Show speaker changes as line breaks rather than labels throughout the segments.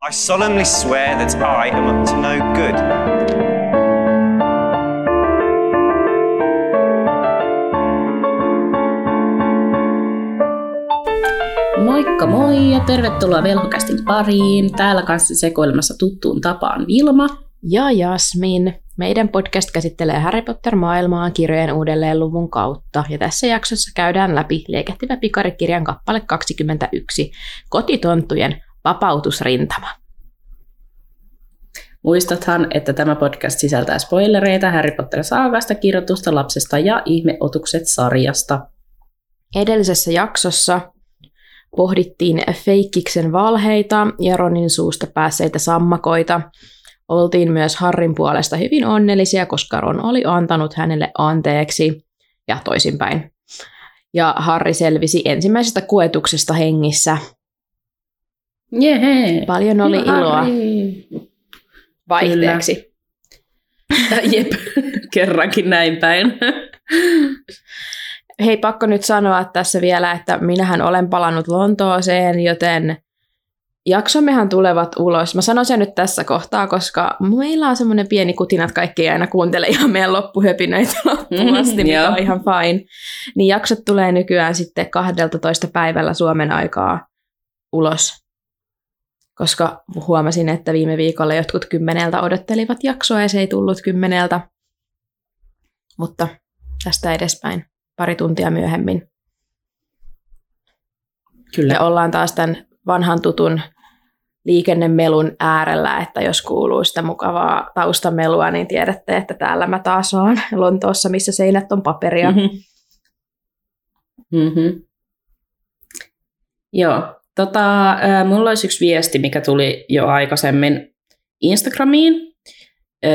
I solemnly swear that I am up to no good.
Moikka moi ja tervetuloa Velhokästin pariin. Täällä kanssa sekoilemassa tuttuun tapaan Vilma.
Ja Jasmin. Meidän podcast käsittelee Harry Potter-maailmaa kirjojen uudelleen luvun kautta, ja tässä jaksossa käydään läpi Liekehtivä pikarikirjan kappale 21, Kotitonttujen vapautusrintama.
Muistathan, että tämä podcast sisältää spoilereita Harry Potter-saagasta, kirjoitusta lapsesta ja ihmeotukset sarjasta.
Edellisessä jaksossa pohdittiin Feikkiksen valheita ja Ronin suusta päässeitä sammakoita. Oltiin myös Harrin puolesta hyvin onnellisia, koska Ron oli antanut hänelle anteeksi ja toisinpäin. Ja Harri selvisi ensimmäisestä kuetuksesta hengissä.
Jehe.
Paljon oli iloa vaihteeksi.
Jep, kerrankin näin päin.
Hei, pakko nyt sanoa tässä vielä, että minähän olen palannut Lontooseen, joten jaksommehan tulevat ulos. Mä sanon sen nyt tässä kohtaa, koska meillä on semmoinen pieni kutina, että kaikki ei aina kuuntele ihan meidän loppuhöpinöitä loppuun asti,
Mm,
mikä on ihan fine. Niin jaksot tulee nykyään sitten 12 päivällä Suomen aikaa ulos. Koska huomasin, että viime viikolla jotkut kymmeneltä odottelivat jaksoa ja se ei tullut kymmeneltä. Mutta tästä edespäin pari tuntia myöhemmin.
Kyllä.
Ja ollaan taas tämän vanhan tutun liikennemelun äärellä, että jos kuuluu sitä mukavaa taustamelua, niin tiedätte, että täällä mä taas oon Lontoossa, missä seinät on paperia.
Mhm. Mm-hmm. Joo. Tota, mulla olisi yksi viesti, mikä tuli jo aikaisemmin Instagramiin äh,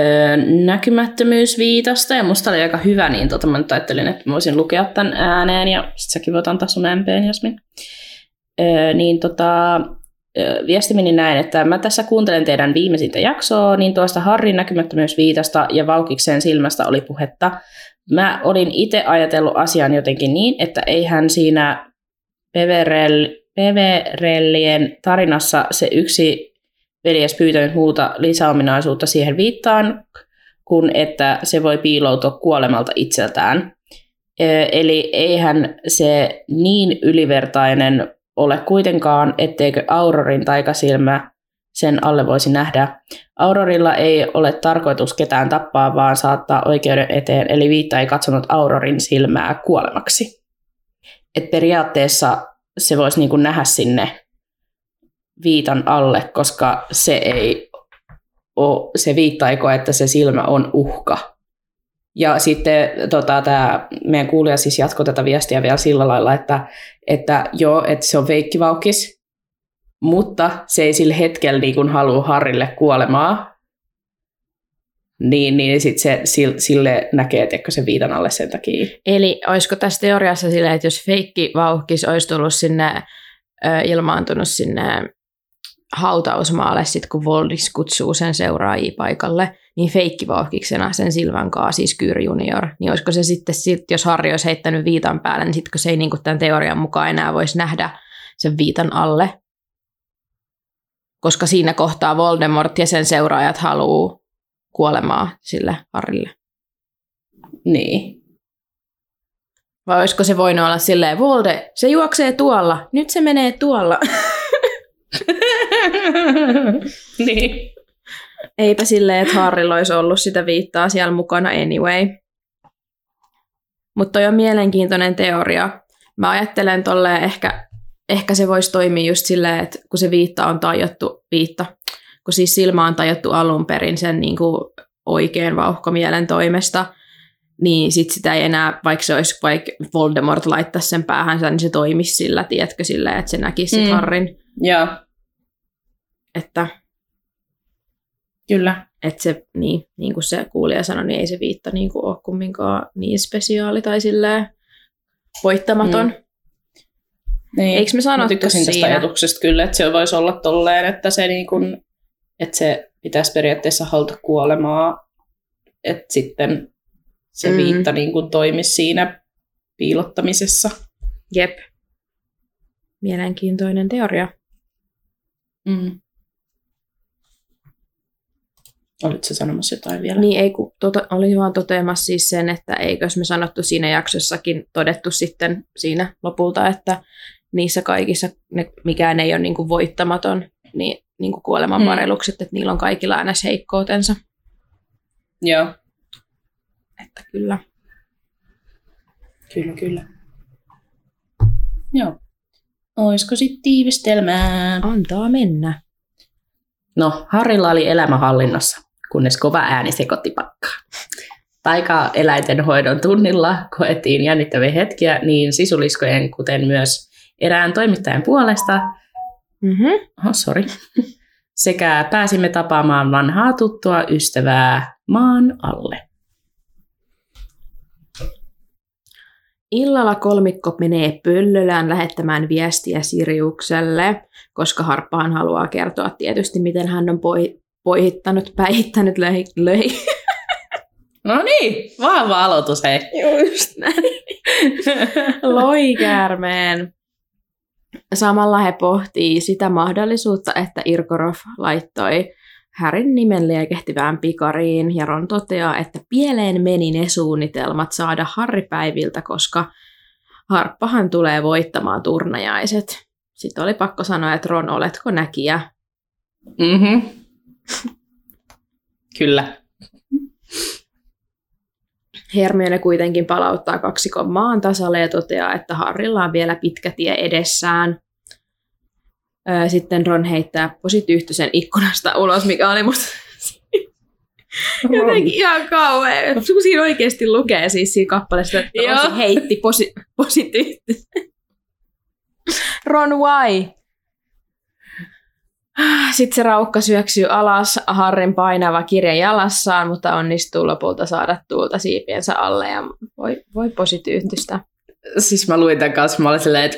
näkymättömyysviitasta, ja musta oli aika hyvä, niin tota, mä nyt ajattelin, että mä voisin lukea tämän ääneen, ja sit säkin voit antaa sun MPn, Jasmin. Äh, niin tota, viesti meni näin, että mä tässä kuuntelen teidän viimeisintä jaksoa, niin tuosta Harrin näkymättömyysviitasta ja Vaukiksen silmästä oli puhetta. Mä olin itse ajatellut asian jotenkin niin, että eihän siinä Peverell, Peverellien tarinassa se yksi veljes pyytänyt muuta lisäominaisuutta siihen viittaan, kun että se voi piiloutua kuolemalta itseltään. Eli eihän se niin ylivertainen ole kuitenkaan, etteikö Aurorin taikasilmä sen alle voisi nähdä. Aurorilla ei ole tarkoitus ketään tappaa, vaan saattaa oikeuden eteen, eli viitta ei katsonut Aurorin silmää kuolemaksi. Et periaatteessa se voisi niinku nähdä sinne viitan alle, koska se ei ole, se viitta ei koe, että se silmä on uhka. Ja sitten tota, tämä meidän kuulija siis jatkoi tätä viestiä vielä sillä lailla, että, että joo, että se on feikkivaukis, mutta se ei sillä hetkellä niin kun halua Harrille kuolemaa, niin, niin sitten se sil- sille näkee, että se viitan alle sen takia.
Eli olisiko tässä teoriassa silleen, että jos feikki vauhkis olisi tullut sinne, ilmaantunut sinne hautausmaalle, sit kun Voldis kutsuu sen seuraajia paikalle, niin feikkivauhkiksena sen silmän kaa, siis Kyr junior, niin olisiko se sitten, sit, jos Harri olisi heittänyt viitan päälle, niin sitten se ei niin tämän teorian mukaan enää voisi nähdä sen viitan alle, koska siinä kohtaa Voldemort ja sen seuraajat haluaa kuolemaa sille Harrille.
Niin.
Vai olisiko se voinut olla silleen, Volde, se juoksee tuolla, nyt se menee tuolla.
niin.
Eipä silleen, että Harrilla olisi ollut sitä viittaa siellä mukana anyway. Mutta toi on mielenkiintoinen teoria. Mä ajattelen tolleen, ehkä, ehkä se voisi toimia just silleen, että kun se viitta on tajottu, viitta, kun siis silmä on tajottu alun perin sen niin kuin oikein vauhkomielen toimesta, niin sit sitä ei enää, vaikka se olisi vaikka Voldemort laittaisi sen päähänsä, niin se toimisi sillä, tiedätkö, silleen, että se näkisi
Mm.
Harrin.
Joo,
Että
kyllä.
että se, niin, niin kuin se kuulija sanoi, niin ei se viitta niin kuin ole kumminkaan niin spesiaali tai silleen voittamaton. Mm.
Niin.
Eikö me
Mä
sanottu
tykkäsin tästä
siinä?
ajatuksesta kyllä, että se voisi olla tolleen, että se, niin kun, että se pitäisi periaatteessa haluta kuolemaa, että sitten se
Mm.
viitta niin kun toimisi siinä piilottamisessa.
Jep. Mielenkiintoinen teoria.
Mm. Olitko sanomassa jotain vielä?
Niin ei, kun tota, olin vaan toteamassa siis sen, että eikös me sanottu siinä jaksossakin todettu sitten siinä lopulta, että niissä kaikissa ne, mikään ei ole niin kuin voittamaton, niin, niin kuin kuolemanvarelukset, että niillä on kaikilla aina heikkoutensa.
Joo,
Että kyllä.
kyllä, kyllä. Joo. Oisko sitten tiivistelmää?
Antaa mennä.
No, Harrilla oli elämä hallinnassa, kunnes kova ääni sekoitti pakkaa. Taika eläintenhoidon tunnilla koettiin jännittäviä hetkiä niin sisuliskojen, kuten myös erään toimittajan puolesta,
Mm-hmm.
oh, sorry, sekä pääsimme tapaamaan vanhaa tuttua ystävää maan alle.
Illalla kolmikko menee Pöllölään lähettämään viestiä Siriukselle, koska Harppahan haluaa kertoa tietysti, miten hän on poi, poihittanut, päihittänyt, löi, löi.
No niin, vahva aloitus hei.
Just näin. Loikäärmeen. Samalla he pohtii sitä mahdollisuutta, että Irkorov laittoi Härin nimen liekehtivään pikariin, ja Ron toteaa, että pieleen meni ne suunnitelmat saada Harripäiviltä, koska Harppahan tulee voittamaan turnajaiset. Sitten oli pakko sanoa, että Ron, oletko näkijä?
Mm-hmm. Kyllä.
Hermione kuitenkin palauttaa kaksikon maan tasalle ja toteaa, että Harrilla on vielä pitkä tie edessään. Sitten Ron heittää posityyhtysen ikkunasta ulos, mikä oli musta jotenkin ihan kauhean. Kun siinä oikeasti lukee siis siinä kappaleessa, että. Rosi heitti posi-. Ron, why? Sitten se raukka syöksyy alas, Harrin painava kirja jalassaan, mutta onnistuu lopulta saada tuulta siipiensä alle ja voi, voi posityyhtystä.
Siis mä luin tämän kanssa, mä olin silleen, että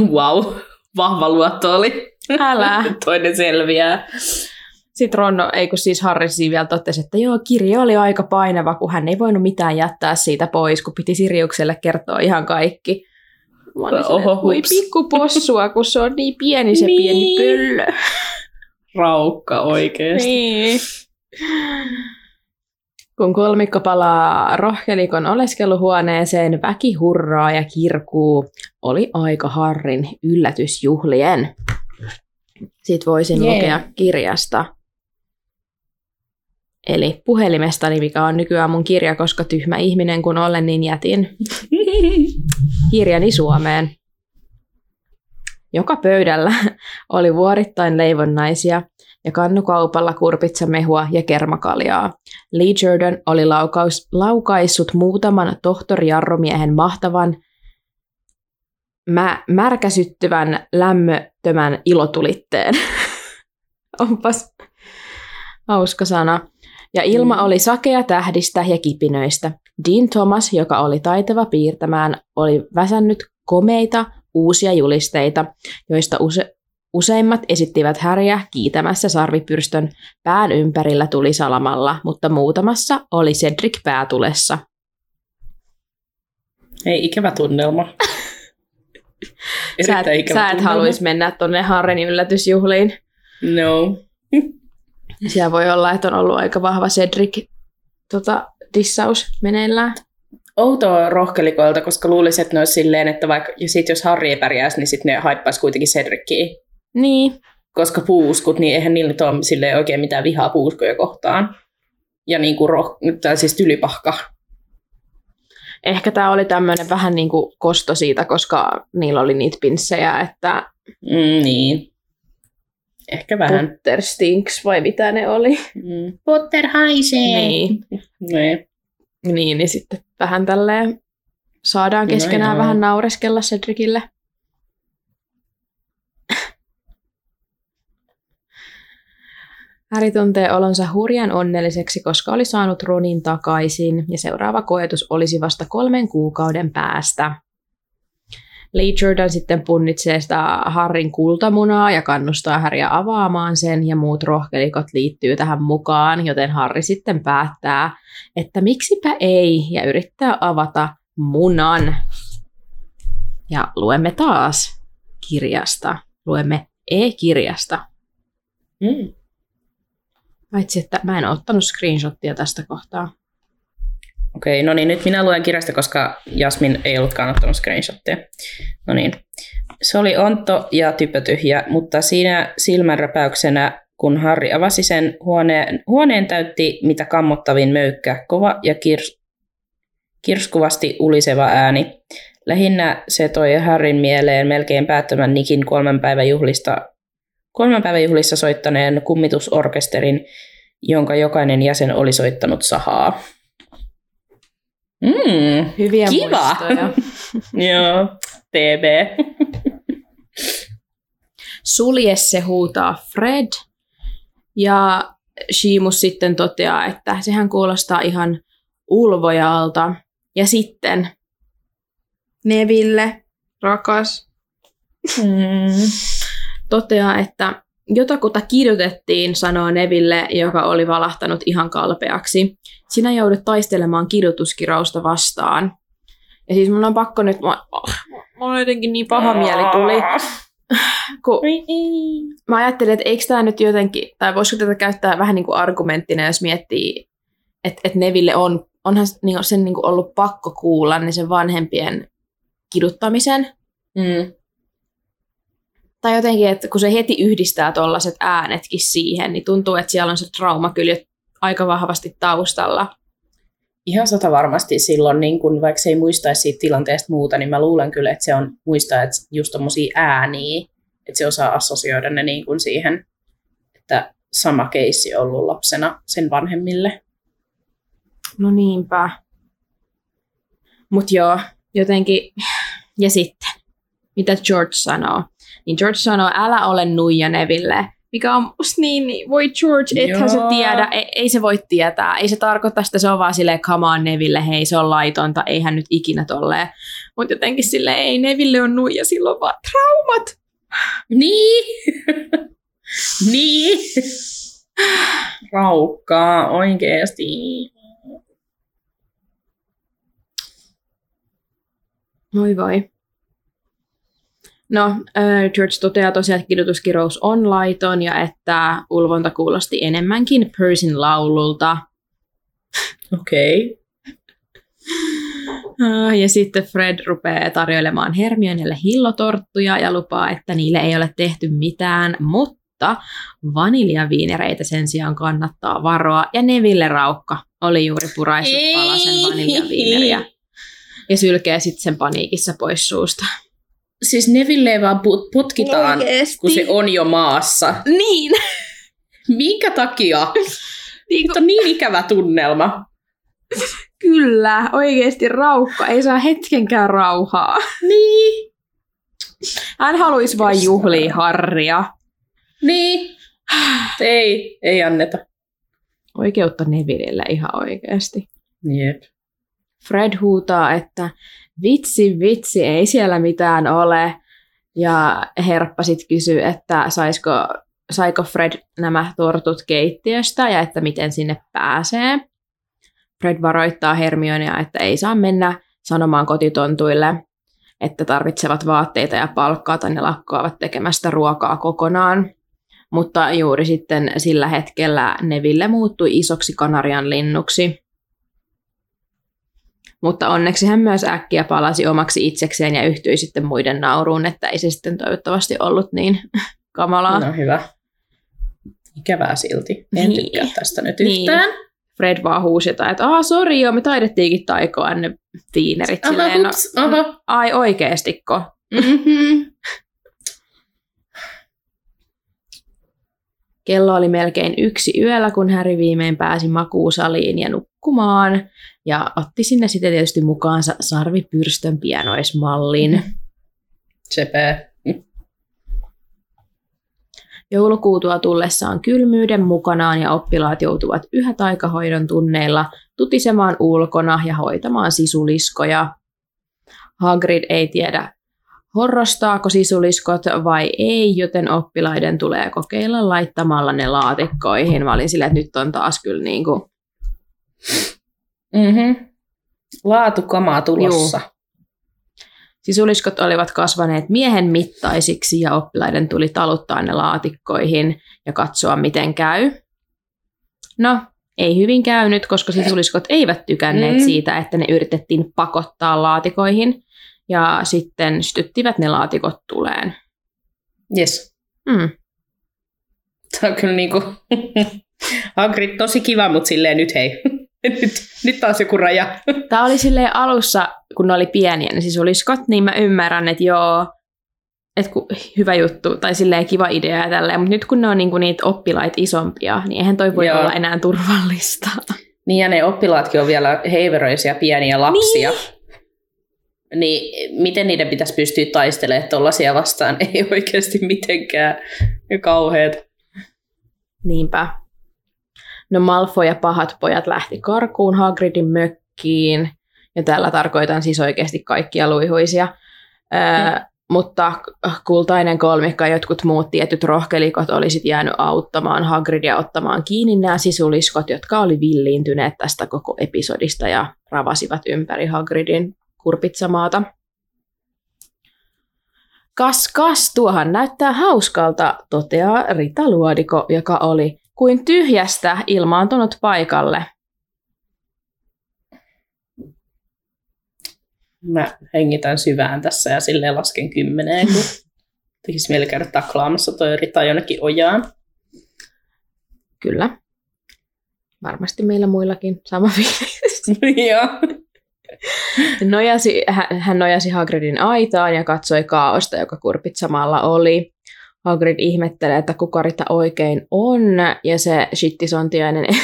wow, vahva luotto oli.
Älä.
Toinen selviää.
Sitten Ron, ei kun siis Harri siinä vielä totesi, että joo, kirja oli aika painava, kun hän ei voinut mitään jättää siitä pois, kun piti Siriukselle kertoa ihan kaikki. Mä olin
Oho,
voi
hups.
pikku possua, kun se on niin pieni se
Niin.
pieni pöllö.
Raukka oikeesti.
Niin. Kun kolmikko palaa rohkelikon oleskeluhuoneeseen, väki hurraa ja kirkuu. Oli aika Harrin yllätysjuhlien. Sitten voisin
Jee.
lukea kirjasta. Eli puhelimestani, mikä on nykyään mun kirja, koska tyhmä ihminen kun olen, niin jätin kirjani Suomeen. Joka pöydällä oli vuorittain leivonnaisia ja kannukaupalla kurpitsamehua ja kermakaljaa. Lee Jordan oli laukaus, laukaissut muutaman tohtori Jarromiehen mahtavan mä, märkäsyttyvän lämmöttömän ilotulitteen. Onpas hauska sana. Ja ilma
Mm.
oli sakea tähdistä ja kipinöistä. Dean Thomas, joka oli taitava piirtämään, oli väsännyt komeita uusia julisteita, joista use, useimmat esittivät häriä kiitämässä sarvipyrstön pään ympärillä tuli salamalla, mutta muutamassa oli Cedric päätulessa.
Ei ikävä tunnelma.
Sä et, sä et haluaisi mennä tuonne Harrin yllätysjuhliin.
No.
Siellä voi olla, että on ollut aika vahva Cedric tota, dissaus meneillään.
Outoa rohkelikoilta, koska luulisin, että ne olisi silleen, että vaikka, ja sit jos Harri ei pärjäisi, niin sitten ne haippaisi kuitenkin Cedrickiä.
Niin.
Koska puuskut, niin eihän niillä ole silleen oikein mitään vihaa puuskoja kohtaan. Ja niin kuin roh, tai siis tylypahka.
Ehkä tämä oli tämmöinen vähän niin kuin kosto siitä, koska niillä oli niitä pinssejä, että
Mm, niin. Ehkä vähän.
Butter stinks vai mitä ne oli.
Mm. Potter haisee.
Niin.
Niin.
Niin, niin sitten vähän tälleen saadaan
No
keskenään
joo.
vähän naureskella Cedricille. Harry tuntee olonsa hurjan onnelliseksi, koska oli saanut Ronin takaisin, ja seuraava koetus olisi vasta kolmen kuukauden päästä. Lee Jordan sitten punnitsee sitä Harrin kultamunaa ja kannustaa Harrya avaamaan sen, ja muut rohkelikot liittyy tähän mukaan, joten Harry sitten päättää, että miksipä ei, ja yrittää avata munan. Ja luemme taas kirjasta. Luemme e-kirjasta.
Mm.
Paitsi, että mä en ottanut screenshottia tästä kohtaa.
Okei, no niin, nyt minä luen kirjasta, koska Jasmin ei ollutkaan ottanut screenshottia. No niin. Se oli onto ja typötyhjä, mutta siinä silmänräpäyksenä, kun Harri avasi sen, huoneen, huoneen täytti mitä kammottavin möykkä, kova ja kirs, kirskuvasti uliseva ääni. Lähinnä se toi Harrin mieleen melkein päättömän Nikin kolmen päivän juhlista, kolmen päivän juhlissa soittaneen kummitusorkesterin, jonka jokainen jäsen oli soittanut sahaa. Mm,
Hyviä
Kiva.
muistoja.
joo, TB.
Sulje se huutaa Fred. Ja Shimus sitten toteaa, että sehän kuulostaa ihan ulvojalta. Ja sitten Neville, rakas,
Mm.
toteaa, että jotakuta kidutettiin, sanoo Neville, joka oli valahtanut ihan kalpeaksi. Sinä joudut taistelemaan kidutuskirausta vastaan. Ja siis mun on pakko nyt, mä, mulla jotenkin niin paha mieli tuli, kun mä ajattelin, että eikö tämä nyt jotenkin, tai voisiko tätä käyttää vähän niin kuin argumenttina, jos miettii, että, että Neville on, onhan niin sen niin kuin ollut pakko kuulla niin sen vanhempien kiduttamisen.
Mm.
Tai jotenkin, että kun se heti yhdistää tuollaiset äänetkin siihen, niin tuntuu, että siellä on se trauma kyllä aika vahvasti taustalla.
Ihan sata varmasti silloin, niin kun, vaikka se ei muistaisi siitä tilanteesta muuta, niin mä luulen kyllä, että se on muistaa, että just tommosia ääniä, että se osaa assosioida ne niin kuin siihen, että sama keissi on ollut lapsena sen vanhemmille.
No niinpä. Mut joo, jotenkin. Ja sitten, mitä George sanoo? Niin George sanoo, älä ole nuija Neville. Mikä on musta niin, niin voi George, ethän se tiedä, ei, ei, se voi tietää. Ei se tarkoita sitä, se on vaan silleen, come on Neville, hei se on laitonta, eihän nyt ikinä tolleen. Mutta jotenkin silleen, ei Neville on nuija, silloin vaan traumat.
Niin! niin! Raukkaa, oikeesti.
Voi voi. No, äh, George toteaa tosiaan, että kidutuskirous on laiton ja että ulvonta kuulosti enemmänkin Persin laululta.
Okei. Okay.
Äh, Ja sitten Fred rupeaa tarjoilemaan Hermionelle hillotorttuja ja lupaa, että niille ei ole tehty mitään, mutta vaniljaviinereitä sen sijaan kannattaa varoa. Ja Neville Raukka oli juuri puraissut palasen vaniljaviineriä ja sylkee sitten sen paniikissa pois suusta.
Siis Neville vaan putkitaan,
Oikeesti?
kun se on jo maassa.
Niin!
Minkä takia?
niin
Nyt on niin ikävä tunnelma.
Kyllä, oikeasti raukka. Ei saa hetkenkään rauhaa.
Niin.
Hän haluaisi vain juhlia Harria.
Niin. Ei, ei anneta.
Oikeutta Nevillelle ihan oikeasti.
Jep.
Fred huutaa, että vitsi, vitsi, ei siellä mitään ole. Ja Herppa sitten kysyy, että saisiko, saiko Fred nämä tortut keittiöstä ja että miten sinne pääsee. Fred varoittaa Hermionea, että ei saa mennä sanomaan kotitontuille, että tarvitsevat vaatteita ja palkkaa tai ne lakkoavat tekemästä ruokaa kokonaan. Mutta juuri sitten sillä hetkellä Neville muuttui isoksi kanarian linnuksi. Mutta onneksi hän myös äkkiä palasi omaksi itsekseen ja yhtyi sitten muiden nauruun, että ei se sitten toivottavasti ollut niin kamalaa.
No hyvä. Ikävää silti. En
Niin.
tykkää tästä nyt
Niin.
yhtään.
Fred vaan huusi jotain, että aah, sori joo, me taidettiinkin taikoa ne viinerit.
Aha,
Silleen, no,
hups, aha.
ai oikeestiko?
Mm-hmm.
Kello oli melkein yksi yöllä, kun Harry viimein pääsi makuusaliin ja nukkumaan. Ja otti sinne sitten tietysti mukaansa sarvipyrstön pianoismallin.
Sepä.
Joulukuutua tullessaan kylmyyden mukanaan ja oppilaat joutuvat yhä taikahoidon tunneilla tutisemaan ulkona ja hoitamaan sisuliskoja. Hagrid ei tiedä, horrostaako sisuliskot vai ei, joten oppilaiden tulee kokeilla laittamalla ne laatikkoihin. Mä olin silleen, että nyt on taas kyllä niin kuin,
Mm-hmm. Laatukamaa tulossa.
Sisuliskot olivat kasvaneet miehen mittaisiksi ja oppilaiden tuli taluttaa ne laatikkoihin ja katsoa, miten käy. No, ei hyvin käynyt, koska sisuliskot eivät tykänneet
Mm.
siitä, että ne yritettiin pakottaa laatikoihin ja sitten sytyttivät ne laatikot tuleen.
Yes.
Mm.
Tämä on kyllä niinku... Hagrid tosi kiva, mutta silleen nyt hei. nyt, nyt taas joku raja.
Tämä oli silleen alussa, kun ne oli pieniä ne sisuliskot, niin mä ymmärrän, että joo, että ku, hyvä juttu tai silleen kiva idea ja tälleen, mutta nyt kun ne on niinku niitä oppilaita isompia, niin eihän toi voi
Joo.
olla enää turvallista.
Niin ja ne oppilaatkin on vielä heiveröisiä pieniä lapsia. Niin. niin miten niiden pitäisi pystyä taistelemaan tuollaisia vastaan? Ei oikeasti mitenkään kauheat.
Niinpä. No Malfoy ja pahat pojat lähti karkuun Hagridin mökkiin, ja tällä tarkoitan siis oikeasti kaikkia luihuisia. Öö, mutta kultainen kolmikka ja jotkut muut tietyt rohkelikot olisit jäänyt auttamaan Hagridia ottamaan kiinni nämä sisuliskot, jotka oli villiintyneet tästä koko episodista ja ravasivat ympäri Hagridin kurpitsamaata. Kas, kas, tuohan näyttää hauskalta, toteaa Rita Luodiko, joka oli kuin tyhjästä ilmaantunut paikalle.
Mä hengitän syvään tässä ja silleen lasken kymmeneen, kun tekisi mieli käydä taklaamassa toi Rita jonnekin ojaan.
Kyllä. Varmasti meillä muillakin sama fiilis.
Joo.
Nojasi, hän, nojasi Hagridin aitaan ja katsoi kaaosta, joka kurpitsamalla oli. Hagrid ihmettelee, että kuka Rita oikein on, ja se shittisontiainen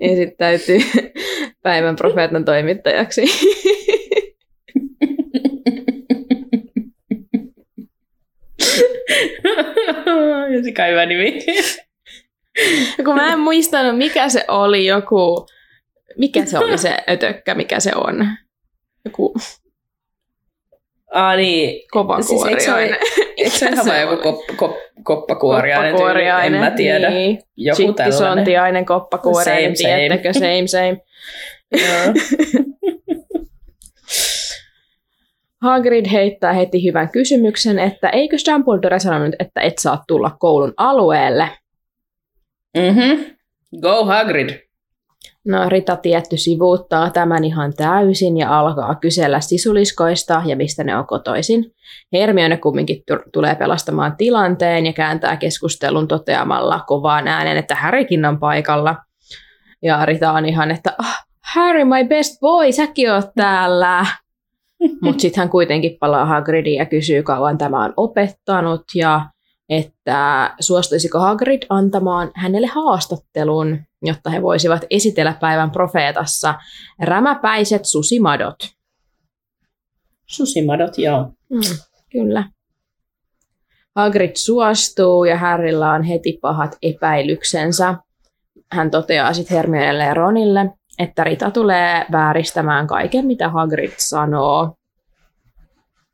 esittäytyy päivän profeetan toimittajaksi.
ja se hyvä nimi.
Kun mä en muistanut, mikä se oli joku, mikä se oli se ötökkä, mikä se on. Joku
Ah niin.
kovakuoriainen.
Eikö se vaan joku kop, kop, koppakuoriainen?
koppakuoriainen.
En mä tiedä.
Niin.
Joku tällainen.
Shittisontiainen koppakuoriainen,
Same, same.
tiedättekö? Same, same. Hagrid heittää heti hyvän kysymyksen, että eikö Dumbledore sanonut, että et saa tulla koulun alueelle?
Mhm. Go Hagrid.
No Rita tietty sivuuttaa tämän ihan täysin ja alkaa kysellä sisuliskoista ja mistä ne on kotoisin. Hermione kumminkin tu- tulee pelastamaan tilanteen ja kääntää keskustelun toteamalla kovaan äänen, että Harrykin on paikalla. Ja Rita on ihan, että oh, Harry, my best boy, säkin oot täällä. Mutta sitten hän kuitenkin palaa Hagridiin ja kysyy, kauan tämä on opettanut ja että suostuisiko Hagrid antamaan hänelle haastattelun, jotta he voisivat esitellä päivän profeetassa rämäpäiset susimadot.
Susimadot, joo.
Mm, kyllä. Hagrid suostuu ja Harrylla on heti pahat epäilyksensä. Hän toteaa sitten Hermionelle ja Ronille, että Rita tulee vääristämään kaiken, mitä Hagrid sanoo.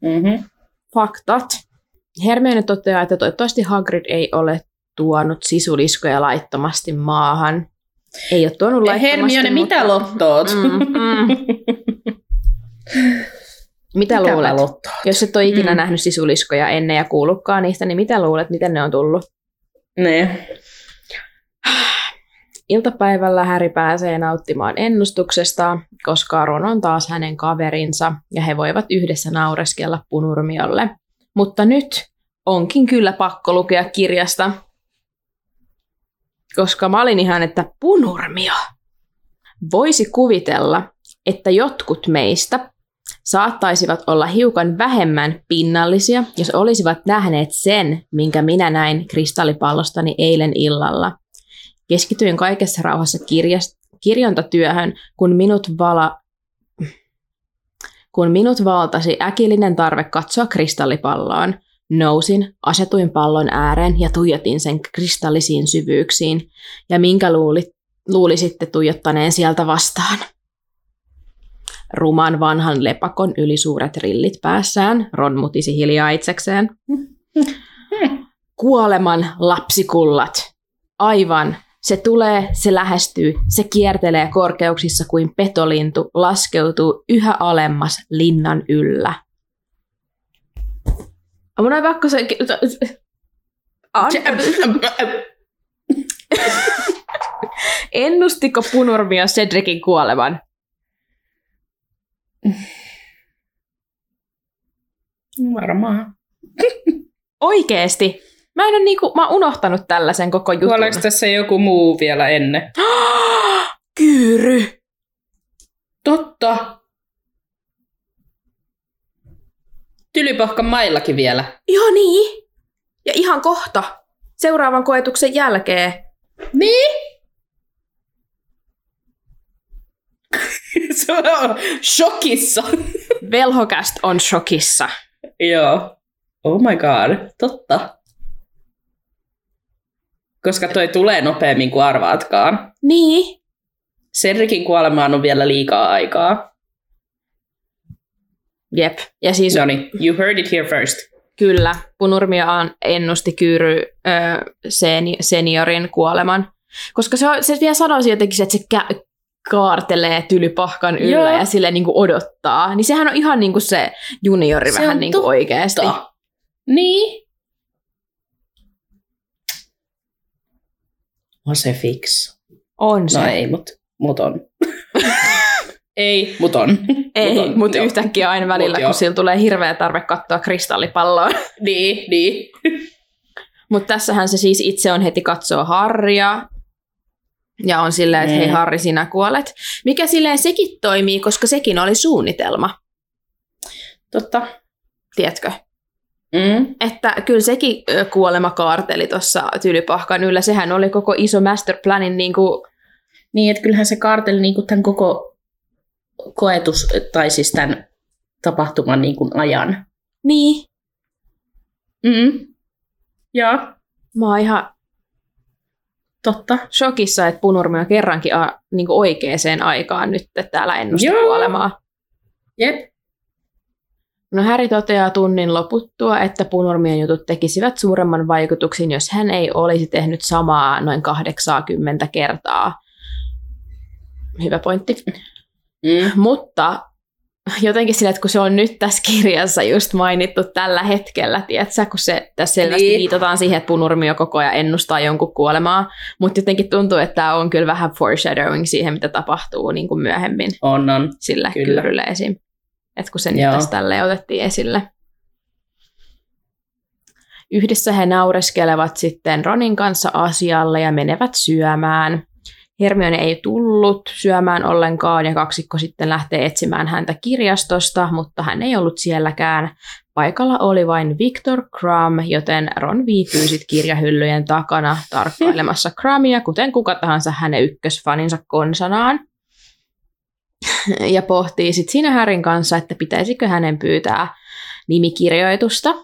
Mhm.
Faktat. Hermione toteaa, että toivottavasti Hagrid ei ole tuonut sisuliskoja laittomasti maahan. Ei ole tuonut laittomasti,
Hermione, mitä
mutta...
lottoot?
Mm, mm. Mitä
Mitäpä
luulet?
lottoot?
Jos et ole ikinä
Mm.
nähnyt sisuliskoja ennen ja kuullutkaan niistä, niin mitä luulet, miten ne on tullut?
Ne.
Iltapäivällä Häri pääsee nauttimaan ennustuksesta, koska Ron on taas hänen kaverinsa ja he voivat yhdessä naureskella punurmiolle. Mutta nyt onkin kyllä pakko lukea kirjasta, koska mä olin ihan, että punurmio. Voisi kuvitella, että jotkut meistä saattaisivat olla hiukan vähemmän pinnallisia, jos olisivat nähneet sen, minkä minä näin kristallipallostani eilen illalla. Keskityin kaikessa rauhassa kirjas- kirjontatyöhön, kun minut, vala- kun minut valtasi äkillinen tarve katsoa kristallipalloon. Nousin, asetuin pallon ääreen ja tuijotin sen kristallisiin syvyyksiin. Ja minkä luuli, luulisitte tuijottaneen sieltä vastaan? Ruman vanhan lepakon ylisuuret rillit päässään, Ron mutisi hiljaa itsekseen. Kuoleman lapsikullat. Aivan. Se tulee, se lähestyy, se kiertelee korkeuksissa kuin petolintu, laskeutuu yhä alemmas linnan yllä. Mun on pakko se... Ennustiko Punurmio Cedricin kuolevan?
Varmaan.
Oikeesti. Mä en ole niinku, mä oon unohtanut tällaisen koko jutun.
Kuoleeko tässä joku muu vielä ennen?
Kyyry.
Totta. Tylypahkan maillakin vielä.
Joo niin. Ja ihan kohta. Seuraavan koetuksen jälkeen.
Niin? Se on shokissa.
Velhokäst on shokissa.
Joo. Oh my god, totta. Koska toi tulee nopeammin kuin arvaatkaan.
Niin.
Cedricin kuolemaan on vielä liikaa aikaa.
Jep. Ja siis
No niin, you heard it here first.
Kyllä, Punurmia on ennusti Kyyry ö, seni, seniorin kuoleman. Koska se, se vielä sanoisi jotenkin, että se kä- kaartelee tylypahkan yllä
Joo.
ja sille niin kuin odottaa. Niin sehän on ihan niin kuin se juniori
Se
vähän niin kuin oikeasti.
Niin. On se fix.
On se.
No ei, mut, mut on. ei, mut on.
Ei,
Mut on, joo.
yhtäkkiä aina välillä,
Mut
kun sillä tulee hirveä tarve katsoa kristallipalloa.
niin, niin.
Mutta tässähän se siis itse on heti katsoo Harria ja on silleen, että
Mm.
hei Harri, sinä kuolet. Mikä silleen sekin toimii, koska sekin oli suunnitelma,
Totta.
tiedätkö?
Mm.
Että kyllä sekin kuolema kaarteli tuossa Tylypahkan yllä. Sehän oli koko iso masterplanin niin kuin,
Niin, että kyllähän se kaarteli niin kuin tämän koko koetus, tai siis tämän tapahtuman niin kuin ajan.
niin.
Mm. Joo,
Mä oon ihan
totta.
shokissa, että Punurmi on kerrankin a, niin kuin oikeaan aikaan nyt täällä ennusti
Joo.
kuolemaa.
Jep.
No Häri toteaa tunnin loputtua, että Punurmien jutut tekisivät suuremman vaikutuksen, jos hän ei olisi tehnyt samaa noin 80 kertaa. Hyvä pointti.
Mm.
Mutta jotenkin sillä, että kun se on nyt tässä kirjassa just mainittu tällä hetkellä, tiedätkö, kun se tässä selvästi
Niin.
viitataan siihen, että punurmio koko ajan ennustaa jonkun kuolemaa, mutta jotenkin tuntuu, että tämä on kyllä vähän foreshadowing siihen, mitä tapahtuu niin kuin myöhemmin
On, on.
sillä
Kyllä.
kyyrylle esim. Että kun se nyt tässä tälleen otettiin esille. Yhdessä he naureskelevat sitten Ronin kanssa asialle ja menevät syömään. Hermione ei tullut syömään ollenkaan ja kaksikko sitten lähtee etsimään häntä kirjastosta, mutta hän ei ollut sielläkään. Paikalla oli vain Victor Crumb, joten Ron viipyy sit kirjahyllyjen takana tarkkailemassa Crumbia, kuten kuka tahansa hänen ykkösfaninsa konsanaan ja pohtii sitten siinä Härin kanssa, että pitäisikö hänen pyytää nimikirjoitusta.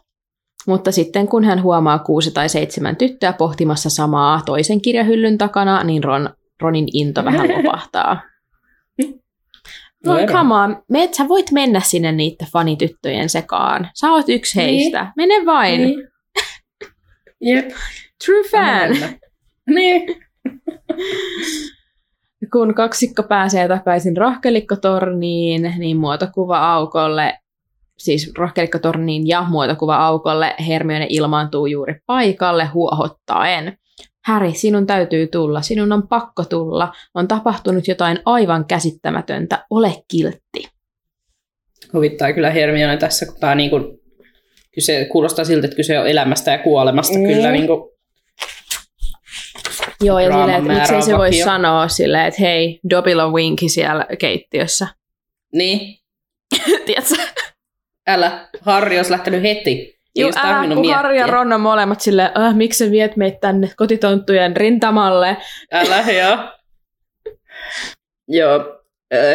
Mutta sitten kun hän huomaa kuusi tai seitsemän tyttöä pohtimassa samaa toisen kirjahyllyn takana, niin Ron, Ronin into vähän lopahtaa. No come on, meet, sä voit mennä sinne niiden fanityttöjen sekaan. Sä oot yksi
Niin.
heistä. Mene vain.
Niin. Jep.
True fan.
Niin.
Kun kaksikko pääsee takaisin rohkelikkotorniin, niin muotokuva-aukolle, siis rohkelikkotorniin ja muotokuva-aukolle Hermione ilmaantuu juuri paikalle huohottaen. Häri, sinun täytyy tulla, sinun on pakko tulla, on tapahtunut jotain aivan käsittämätöntä, ole kiltti.
Huvittaa kyllä Hermione tässä, kun tämä niinku, kyse, kuulostaa siltä, että kyse on elämästä ja kuolemasta
Mm.
kyllä niinku,
Joo, ja silleen, että miksei se voi sanoa silleen, että hei, Dobilo Winki siellä keittiössä.
niin,
Tiedätkö?
älä, Harri olisi lähtenyt heti.
Joo,
tarvinnut
kun Harri ja
miettiä.
Ron on molemmat silleen, äh, miksi sä viet meitä tänne kotitonttujen rintamalle?
Älä, joo. joo.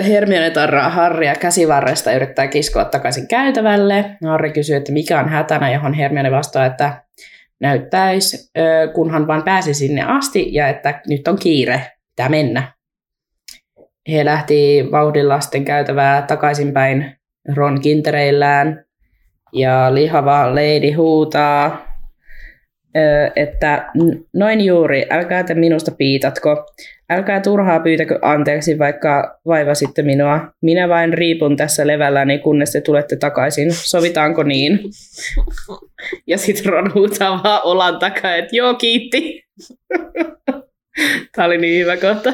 Hermione tarraa Harria käsivarresta ja yrittää kiskoa takaisin käytävälle. Harri kysyy, että mikä on hätänä, johon Hermione vastaa, että näyttäisi, kunhan vaan pääsi sinne asti ja että nyt on kiire, pitää mennä. He lähti vauhdilla käytävää takaisinpäin Ron kintereillään ja lihava lady huutaa, että "N- noin juuri, älkää te minusta piitatko. Älkää turhaa pyytäkö anteeksi, vaikka vaivasitte minua. Minä vain riipun tässä levälläni, kunnes te tulette takaisin. Sovitaanko niin? Ja sitten Ron huutaa vaan olan takaa, että joo, kiitti. Tämä oli niin hyvä kohta.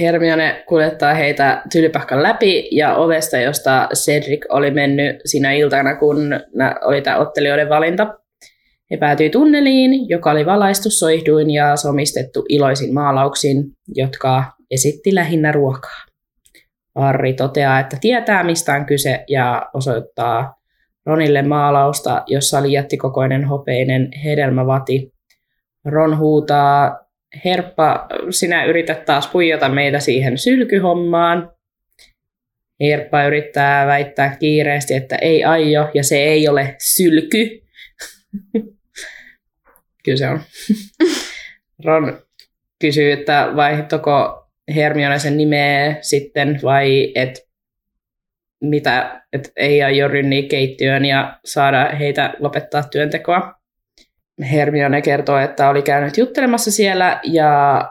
Hermione kuljettaa heitä tylypahkan läpi ja ovesta, josta Cedric oli mennyt siinä iltana, kun oli tämä ottelijoiden valinta. He päätyi tunneliin, joka oli valaistu soihduin ja somistettu iloisin maalauksin, jotka esitti lähinnä ruokaa. Harry toteaa, että tietää mistä on kyse ja osoittaa Ronille maalausta, jossa oli jättikokoinen hopeinen hedelmävati. Ron huutaa, Herppa, sinä yrität taas puijata meitä siihen sylkyhommaan. Herppa yrittää väittää kiireesti, että ei aio ja se ei ole sylky. Kyllä se on. Ron kysyy, että vaihtoko Hermione sen nimeä sitten vai et mitä, että ei aio rynniä keittiöön ja saada heitä lopettaa työntekoa. Hermione kertoo, että oli käynyt juttelemassa siellä ja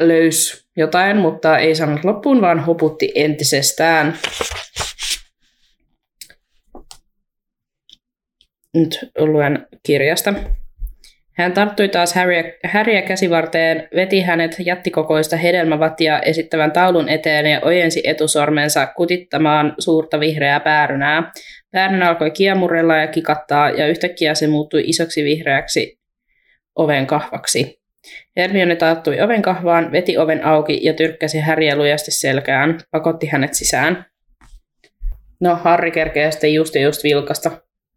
löys jotain, mutta ei sanonut loppuun, vaan hoputti entisestään. Nyt luen kirjasta. Hän tarttui taas Harryä, Harryä käsivarteen, veti hänet jättikokoista hedelmävatia esittävän taulun eteen ja ojensi etusormensa kutittamaan suurta vihreää päärynää. Päärynä alkoi kiemurella ja kikattaa, ja yhtäkkiä se muuttui isoksi vihreäksi oven kahvaksi. Hermione tarttui oven kahvaan, veti oven auki ja tyrkkäsi Harryä lujasti selkään, pakotti hänet sisään. No, Harry kerkeä sitten just ja just vilkasta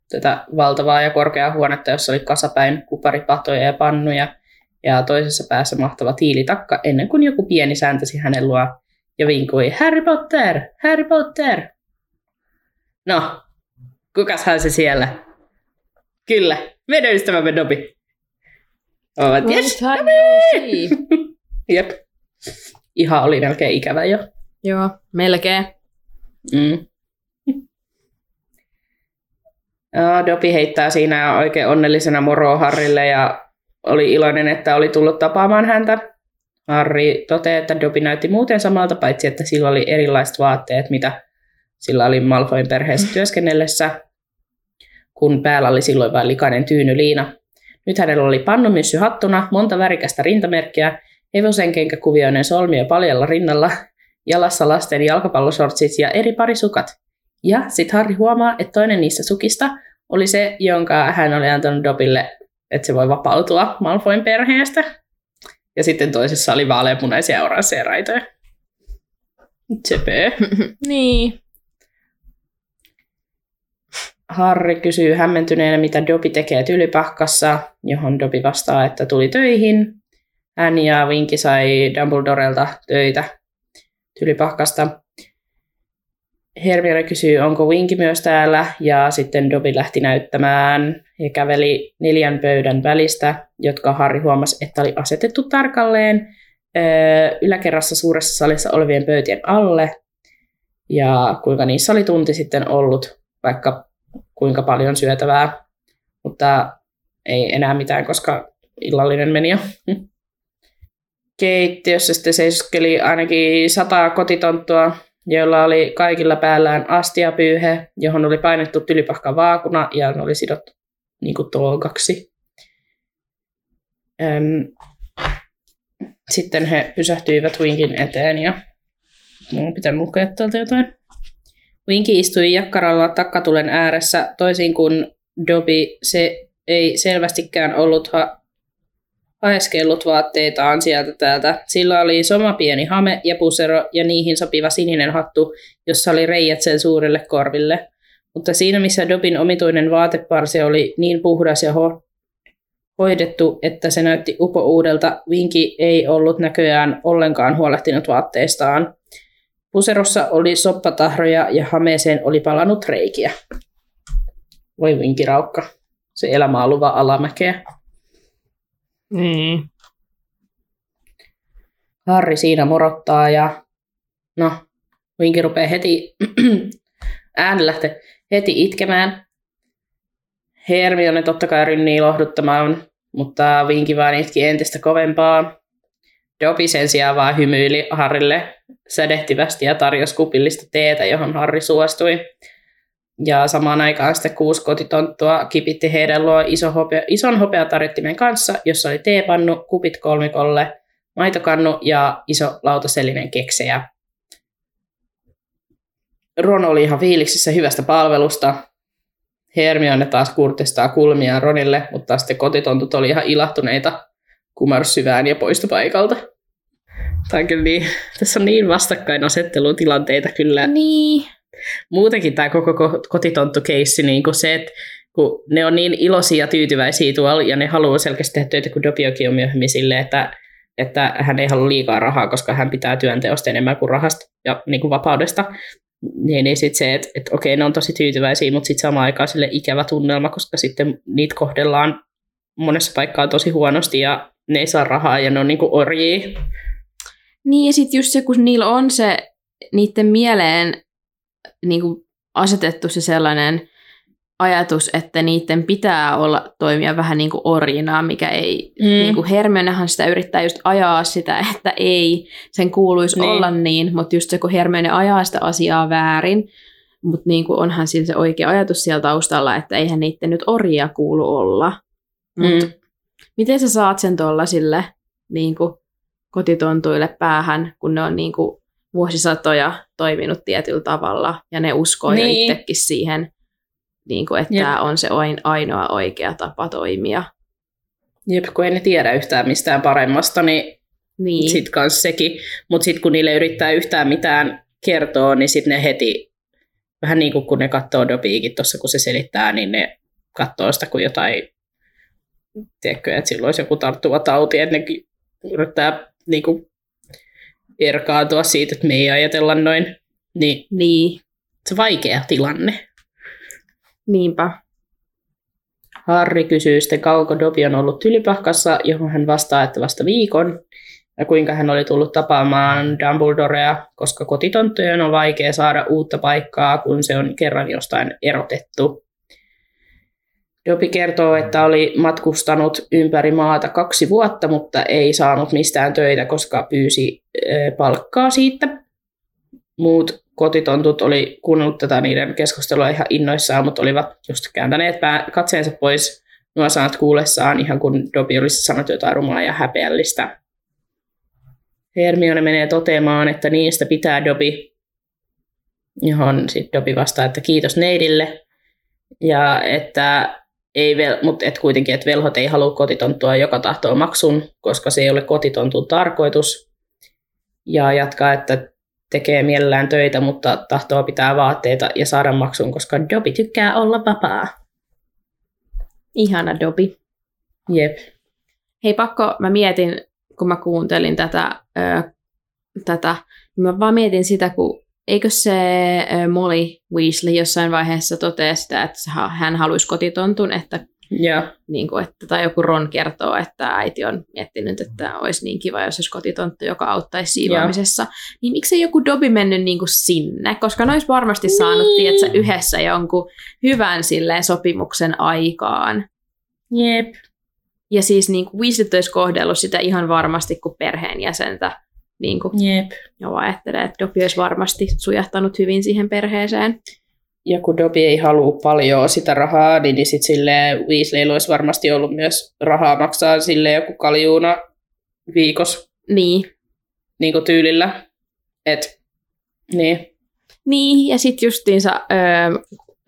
tätä valtavaa ja korkeaa huonetta, jossa oli kasapäin kuparipatoja ja pannuja ja toisessa päässä mahtava tiilitakka, ennen kuin joku pieni sääntäsi hänen luo ja vinkui, Harry Potter, Harry Potter. No, kukas hän se siellä? Kyllä, meidän ystävämme Dobby. Ovat, yes, Jep. Ihan oli melkein ikävä jo.
Joo, melkein.
Mm. Dopi heittää siinä oikein onnellisena moroa Harrille ja oli iloinen, että oli tullut tapaamaan häntä. Harri toteaa, että Dopi näytti muuten samalta, paitsi että sillä oli erilaiset vaatteet, mitä sillä oli Malfoin perheessä työskennellessä, kun päällä oli silloin vain likainen tyynyliina. Nyt hänellä oli pannumyssy hattuna, monta värikästä rintamerkkiä, hevosen kenkäkuvioinen solmio paljalla rinnalla, jalassa lasten jalkapallosortsit ja eri parisukat. Ja sitten Harri huomaa, että toinen niistä sukista oli se, jonka hän oli antanut Dobille, että se voi vapautua Malfoin perheestä. Ja sitten toisessa oli vaaleanpunaisia ja oransseja raitoja. Tsepö.
niin.
Harri kysyy hämmentyneenä, mitä Dobby tekee tylypahkassa, johon Dobby vastaa, että tuli töihin. Hän ja Vinki sai Dumbledorelta töitä tylypahkasta. Hermione kysyy, onko Winki myös täällä, ja sitten Dobby lähti näyttämään. Ja käveli neljän pöydän välistä, jotka Harri huomasi, että oli asetettu tarkalleen yläkerrassa suuressa salissa olevien pöytien alle, ja kuinka niissä oli tunti sitten ollut vaikka kuinka paljon syötävää, mutta ei enää mitään, koska illallinen meni jo. Keittiössä sitten seiskeli ainakin sata kotitonttua joilla oli kaikilla päällään astiapyyhe, johon oli painettu tylypahka vaakuna ja ne oli sidottu niin kuin. Sitten he pysähtyivät Winkin eteen ja minun pitää lukea täältä jotain. Winki istui jakkaralla takkatulen ääressä, toisin kuin Dobby, se ei selvästikään ollut ha- haeskellut vaatteitaan sieltä täältä. Sillä oli soma pieni hame ja pusero ja niihin sopiva sininen hattu, jossa oli reijät sen suurille korville. Mutta siinä missä Dobin omituinen vaateparsi oli niin puhdas ja ho- hoidettu, että se näytti upo uudelta, Vinki ei ollut näköjään ollenkaan huolehtinut vaatteistaan. Puserossa oli soppatahroja ja hameeseen oli palannut reikiä. Voi vinkiraukka. Se elämä on luva alamäkeä.
Niin.
Harri siinä morottaa ja no, Vinki rupeaa heti, ääni lähtee heti itkemään. Hermione totta kai rynnii lohduttamaan, mutta Vinki vaan itki entistä kovempaa. Dobby sen sijaan vaan hymyili Harrille sädehtivästi ja tarjosi kupillista teetä, johon Harri suostui. Ja samaan aikaan sitten kuusi kotitonttua kipitti heidän luo iso hopea, ison hopeatarjottimen kanssa, jossa oli teepannu, kupit kolmikolle, maitokannu ja iso lautasellinen keksejä. Ron oli ihan fiiliksissä hyvästä palvelusta. Hermione taas kurtistaa kulmia Ronille, mutta sitten kotitontut oli ihan ilahtuneita kumarsyvään ja poistopaikalta. Tämä on kyllä niin, tässä on niin vastakkainasettelutilanteita kyllä.
Niin.
Muutenkin tämä koko kotitonttu-keissi, niin kuin se, että kun ne on niin iloisia ja tyytyväisiä tuolla, ja ne haluaa selkeästi tehdä töitä, kun Dobiokin on myöhemmin silleen, että, että hän ei halua liikaa rahaa, koska hän pitää työnteosta enemmän kuin rahasta ja niin kuin vapaudesta. Niin, niin sitten se, että, että okei, ne on tosi tyytyväisiä, mutta sitten samaan aikaan sille ikävä tunnelma, koska sitten niitä kohdellaan monessa paikkaa tosi huonosti ja ne ei saa rahaa ja ne on niin kuin orjia.
Niin ja sitten just se, kun niillä on se niiden mieleen niin kuin asetettu se sellainen ajatus, että niiden pitää olla toimia vähän niin kuin orjina, mikä ei, mm. niin kuin Hermionehan sitä yrittää just ajaa sitä, että ei, sen kuuluisi niin. olla niin, mutta just se, kun Hermione ajaa sitä asiaa väärin, mutta niin kuin onhan sillä se oikea ajatus siellä taustalla, että eihän niiden nyt orjia kuulu olla. Mut mm. miten sä saat sen tuollaisille niin kuin kotitontuille päähän, kun ne on niin kuin vuosisatoja toiminut tietyllä tavalla ja ne uskoo niin. jo itsekin siihen, niin kuin, että Jep. tämä on se ainoa oikea tapa toimia.
Jep, kun ei ne tiedä yhtään mistään paremmasta, niin, niin. sitten kanssa sekin. Mutta sitten kun niille yrittää yhtään mitään kertoa, niin sitten ne heti, vähän niin kuin kun ne katsoo Dobiikin tuossa, kun se selittää, niin ne katsoo sitä kuin jotain, tiedätkö, että silloin olisi joku tarttuva tauti, että ne yrittää niin kuin, erkaantua siitä, että me ei ajatella noin. Niin,
niin.
Se vaikea tilanne.
Niinpä.
Harri kysyy sitten, kauanko Dobby on ollut tylipahkassa, johon hän vastaa, että vasta viikon, ja kuinka hän oli tullut tapaamaan Dumbledorea, koska kotitonttujen on vaikea saada uutta paikkaa, kun se on kerran jostain erotettu. Dobby kertoo, että oli matkustanut ympäri maata kaksi vuotta, mutta ei saanut mistään töitä, koska pyysi palkkaa siitä. Muut kotitontut oli kuunnellut tätä niiden keskustelua ihan innoissaan, mutta olivat just kääntäneet pää- katseensa pois nuo sanat kuullessaan, ihan kun Dobby olisi sanonut jotain rumaa ja häpeällistä. Hermione menee toteamaan, että niistä pitää Dobby, johon sitten Dobby vastaa, että kiitos neidille, ja että ei vel, mutta et kuitenkin, että velhot ei halua kotitonttua joka tahtoa maksun, koska se ei ole kotitontun tarkoitus. Ja jatkaa, että tekee mielellään töitä, mutta tahtoo pitää vaatteita ja saada maksun, koska Dobby tykkää olla vapaa.
Ihana Dobby.
Jep.
Hei pakko, mä mietin, kun mä kuuntelin tätä, ö, tätä mä vaan mietin sitä, kun eikö se Molly Weasley jossain vaiheessa totea sitä, että hän haluaisi kotitontun, että
Yeah.
Niin kuin, että, tai joku Ron kertoo, että äiti on miettinyt, että olisi niin kiva, jos olisi kotitonttu, joka auttaisi siivoamisessa. Yeah. Niin miksei joku Dobby mennyt niin kuin sinne? Koska ne olisi varmasti niin. saanut tiedätkö, yhdessä jonkun hyvän silleen, sopimuksen aikaan.
Jep.
Ja siis niin kuin Weasley olisi kohdellut sitä ihan varmasti kuin perheenjäsentä. Niin kuin,
Jep.
Ja ajattelee, että Dobby olisi varmasti sujahtanut hyvin siihen perheeseen
ja kun Dobby ei halua paljon sitä rahaa, niin, niin sitten sille Weasleyllä olisi varmasti ollut myös rahaa maksaa sille joku kaljuuna viikossa.
Niin.
Niin kuin tyylillä. Et, niin.
Niin, ja sitten justiinsa öö,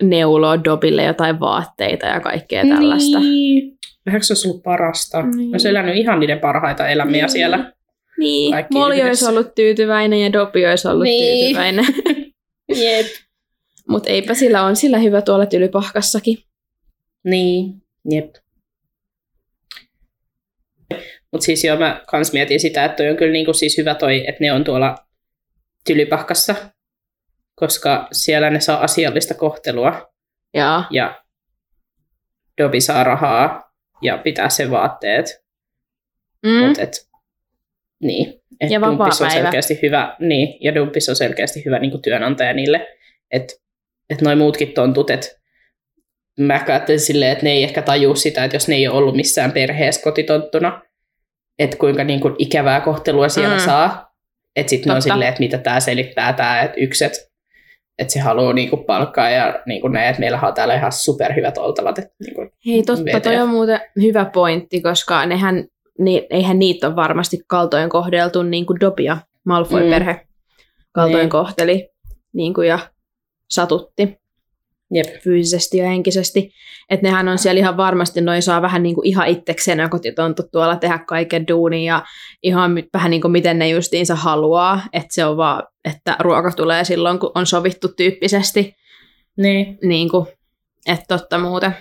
neuloo Dobille jotain vaatteita ja kaikkea tällaista.
Niin. Ehkä se olisi ollut parasta. Niin. Olisi elänyt ihan niiden parhaita elämiä niin. siellä.
Niin, Molly olisi ollut tyytyväinen ja Dobby olisi ollut niin. tyytyväinen.
Jep.
Mutta eipä sillä on sillä hyvä tuolla tylypahkassakin.
Niin, jep. Mutta siis joo, mä kans mietin sitä, että toi on kyllä niinku siis hyvä toi, että ne on tuolla tylypahkassa, koska siellä ne saa asiallista kohtelua.
Ja,
ja Dobby saa rahaa ja pitää sen vaatteet.
mm.
Mut et, niin. Et
ja
Dumpis on selkeästi hyvä, niin, ja Dumpis on selkeästi hyvä niin työnantaja niille. Että että noin muutkin tontut, että mä ajattelin silleen, että ne ei ehkä tajua sitä, että jos ne ei ole ollut missään perheessä kotitonttuna, että kuinka niin kuin ikävää kohtelua siellä mm. saa. Että sitten on silleen, että mitä tämä selittää tämä, että yksi, että se haluaa niinku palkkaa ja niinku näin, että meillä on täällä ihan superhyvät oltavat. Että niinku,
Hei, totta,
VTF.
toi on muuten hyvä pointti, koska nehän, ni, eihän niitä ole varmasti kaltoin kohdeltu niin kuin Dobia, Malfoy-perhe, kaltoin
Niin.
kohteli niin kuin ja satutti
Jep.
fyysisesti ja henkisesti. Että nehän on siellä ihan varmasti, noin saa vähän niin kuin ihan itsekseen ja kotitontut tuolla tehdä kaiken duunia ja ihan vähän niin kuin miten ne justiinsa haluaa. Että se on vaan, että ruoka tulee silloin, kun on sovittu tyyppisesti.
Niin.
Niin kuin, että totta muuten.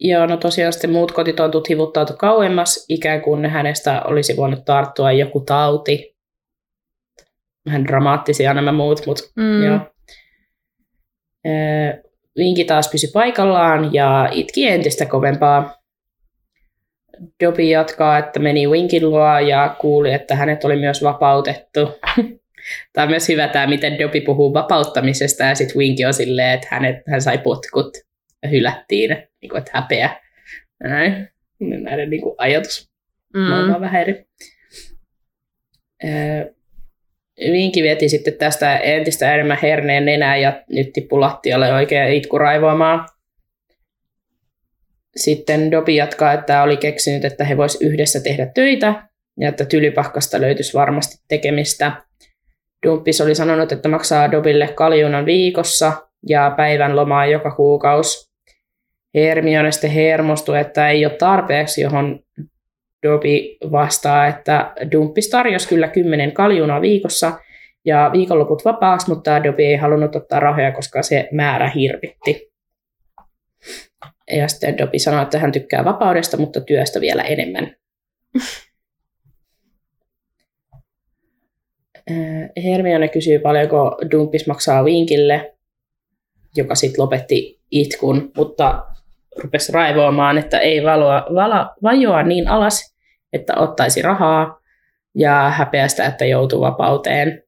Joo, no tosiaan sitten muut kotitontut hivuttautu kauemmas, ikään kuin hänestä olisi voinut tarttua joku tauti. Vähän dramaattisia nämä muut, mutta
Mm.
joo. Ee, Vinki taas pysyi paikallaan ja itki entistä kovempaa. Dobby jatkaa, että meni Winkin luo ja kuuli, että hänet oli myös vapautettu. Tämä on myös hyvä tämä, miten Dobby puhuu vapauttamisesta ja sitten Winki on silleen, että hänet, hän sai potkut ja hylättiin, niin kuin, että häpeä. Näin. Näiden niin kuin, ajatus maailma on
Mm.
vähän eri. Öö, Vinki veti sitten tästä entistä enemmän herneen nenää ja nyt tippui lattialle oikein itku raivoamaan. Sitten Dobi jatkaa, että oli keksinyt, että he vois yhdessä tehdä töitä ja että tylypahkasta löytyisi varmasti tekemistä. Dumppis oli sanonut, että maksaa Dobille kaljunan viikossa ja päivän lomaa joka kuukausi. Hermione sitten hermostui, että ei ole tarpeeksi, johon Dobby vastaa, että Dumppis tarjosi kyllä kymmenen kaljuna viikossa ja viikonloput vapaaksi, mutta Dobby ei halunnut ottaa rahoja, koska se määrä hirvitti. Ja sitten Dobby sanoi, että hän tykkää vapaudesta, mutta työstä vielä enemmän. Äh, Hermione kysyy paljonko Dumppis maksaa Winkille, joka sitten lopetti itkun, mutta rupesi raivoamaan, että ei valoa, vala, vajoa niin alas, että ottaisi rahaa ja häpeästä, että joutuu vapauteen.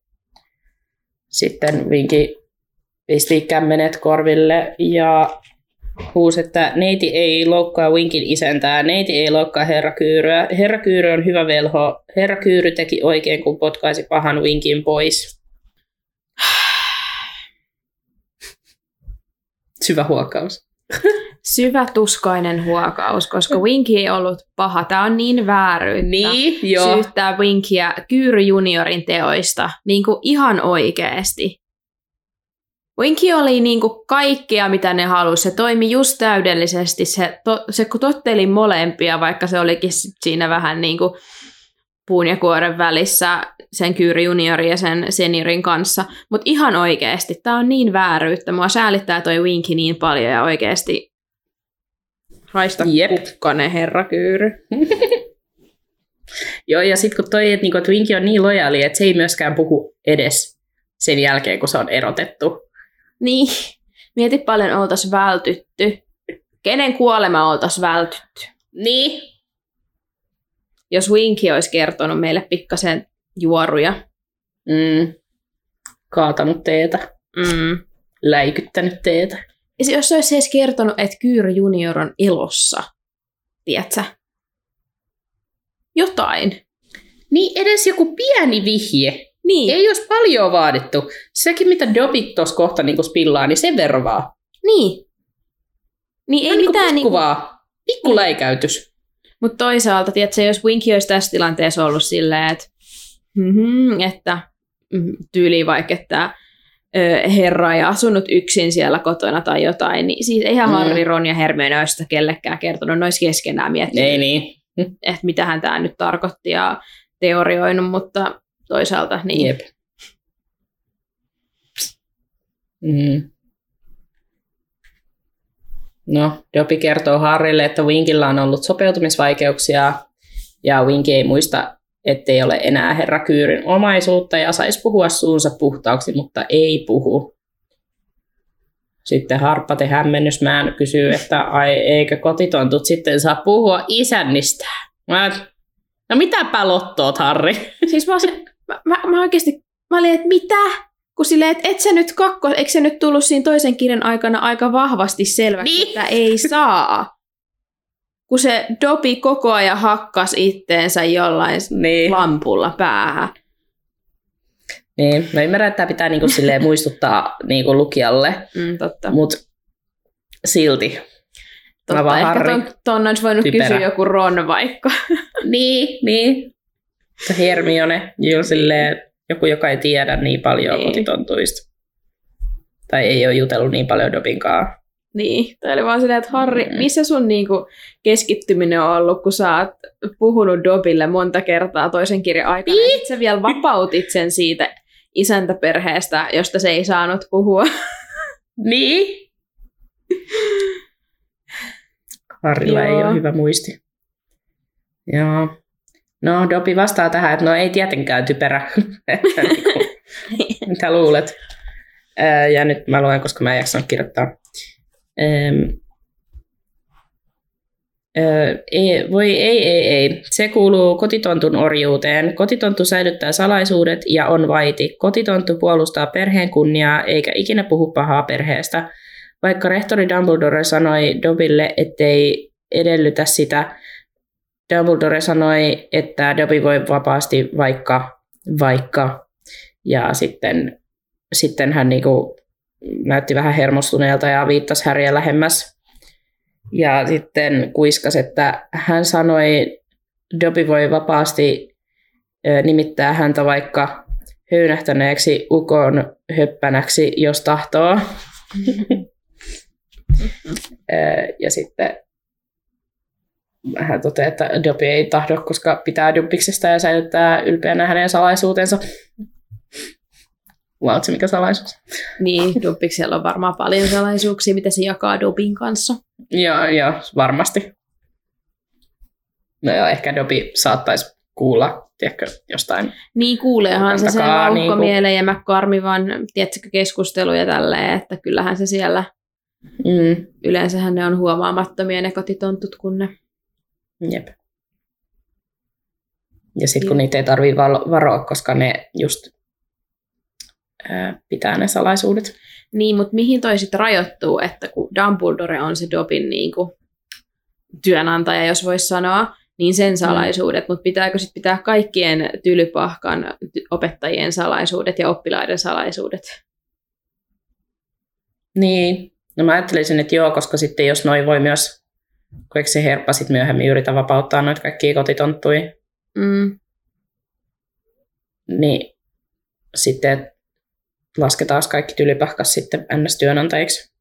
Sitten Vinki pisti kämmenet korville ja huusi, että neiti ei loukkaa Winkin isäntää, neiti ei loukkaa herra Kyyryä. Herra Kyyry on hyvä velho. Herra Kyyry teki oikein, kun potkaisi pahan Winkin pois. Syvä huokaus.
Syvä tuskainen huokaus, koska Winky ei ollut paha. Tämä on niin vääryyttä.
Niin, joo.
Syyttää Winkiä Kyyry juniorin teoista. Niin kuin ihan oikeasti. Winky oli niin kuin kaikkea, mitä ne halusi. Se toimi just täydellisesti. Se, to, se totteli molempia, vaikka se olikin siinä vähän niin kuin puun ja kuoren välissä sen Kyyri juniorin ja sen seniorin kanssa. Mutta ihan oikeasti, tämä on niin vääryyttä. Mua säälittää toi Winky niin paljon ja oikeasti Raista
Jep.
kukkanen herra Kyyry.
Joo, ja sitten kun toi, että niinku, et Winki on niin lojaali, että se ei myöskään puhu edes sen jälkeen, kun se on erotettu.
Niin, mieti paljon oltaisiin vältytty. Kenen kuolema oltaisiin vältytty?
Niin.
Jos Winky olisi kertonut meille pikkasen juoruja.
Mm. Kaatanut teetä,
Mm.
läikyttänyt teetä.
Ja jos se olisi edes kertonut, että Kyyry junior on elossa, tiedätkö? Jotain.
Niin edes joku pieni vihje.
Niin,
Ei olisi paljon vaadittu. Sekin, mitä Dobby tuossa kohta niin spillaa, niin sen verran vaan.
niin. Niin ei
Ei mitään
mitään
niin
niinku,
vaan. Pikku läikäytys.
Mutta toisaalta, tiedätkö, jos Winky olisi tässä tilanteessa ollut silleen, että, mm että mm, tyyli vaikka, että herra ei asunut yksin siellä kotona tai jotain, niin siis eihän
Mm.
mm. Harry, Ron ja Hermione olisi sitä kellekään kertonut, ne olisi keskenään miettinyt,
Ei niin.
että mitähän tämä nyt tarkoitti ja teorioinut, mutta toisaalta niin.
Jep. Mm. No, Dobby kertoo Harrille, että Winkillä on ollut sopeutumisvaikeuksia ja Winki ei muista, ettei ole enää herra Kyyryn omaisuutta ja saisi puhua suunsa puhtaaksi, mutta ei puhu. Sitten Harppate hämmennysmään kysyy, että ai eikö kotitontut sitten saa puhua isännistä. Mä, no mitä pelottoot, Harri?
Siis mä, olisin- mä, mä, mä oikeasti, mä olin, että mitä? Kun silleen, että et sä nyt kakko, eikö se nyt tullut siinä toisen kirjan aikana aika vahvasti selväksi,
Niin.
että ei saa? Kun se Dobi koko ajan hakkas itteensä jollain
Niin.
lampulla päähän.
Niin, mä ymmärrän, että tämä pitää niinku silleen muistuttaa niinku lukijalle,
Mm, totta.
mutta silti.
totta.
vaan
Ehkä ton, ton olisi voinut
Typerä.
kysyä joku Ron vaikka.
Niin, niin. Se Hermione, jo silleen, joku, joka ei tiedä niin paljon
Niin.
kotitontuista. Tai ei ole jutellut niin paljon Dobinkaan.
Niin, tai oli vaan silleen, että Harri,
Mm.
missä sun niinku keskittyminen on ollut, kun sä oot puhunut Dobille monta kertaa toisen kirjan aikana, ja sit sä vielä vapautit sen siitä isäntäperheestä, josta se ei saanut puhua.
Niin. Harrilla ei
Joo.
ole hyvä muisti. Joo. No, Dobi vastaa tähän, että no ei tietenkään typerä. Että niinku, Mitä luulet? Ja nyt mä luen, koska mä en jaksanut kirjoittaa. Öö, ei, voi ei, ei, ei. Se kuuluu kotitontun orjuuteen. Kotitonttu säilyttää salaisuudet ja on vaiti. Kotitonttu puolustaa perheen kunniaa eikä ikinä puhu pahaa perheestä. Vaikka rehtori Dumbledore sanoi Dobille, ettei edellytä sitä, Dumbledore sanoi, että Dobby voi vapaasti vaikka, vaikka. Ja sitten, sitten hän niinku näytti vähän hermostuneelta ja viittasi Häriä lähemmäs. Ja sitten kuiskas, että hän sanoi, Dobby voi vapaasti nimittää häntä vaikka höynähtäneeksi ukon höppänäksi, jos tahtoo. Ja sitten hän toteaa, että Dobby ei tahdo, koska pitää Dubbiksesta ja säilyttää ylpeänä hänen salaisuutensa. Lautsi, mikä salaisuus?
Niin, Dubbiksella on varmaan paljon salaisuuksia, mitä se jakaa Dobin kanssa.
Joo, joo, varmasti. No joo, ehkä Dobby saattaisi kuulla, tiedätkö, jostain.
Niin kuuleehan se sen
Takaa
vauhkomieleen ja McCormivan, tiedätkö, keskusteluja tälleen, että kyllähän se siellä,
Mm,
yleensähän ne on huomaamattomia ne kotitontut, kun ne
jep. Ja sitten kun niitä ei tarvitse varoa, koska ne just ää, pitää ne salaisuudet.
Niin, mutta mihin toi sitten rajoittuu, että kun Dumbledore on se Dobin niin kuin, työnantaja, jos voisi sanoa, niin sen salaisuudet, mutta pitääkö sitten pitää kaikkien tylypahkan ty- opettajien salaisuudet ja oppilaiden salaisuudet?
Niin, no mä ajattelisin, että joo, koska sitten jos noin voi myös, kun eikö se herppa sitten myöhemmin yritä vapauttaa noita kaikkia kotitonttuja,
Mm.
niin sitten lasketaan kaikki tylypahkas sitten NS-työnantajiksi.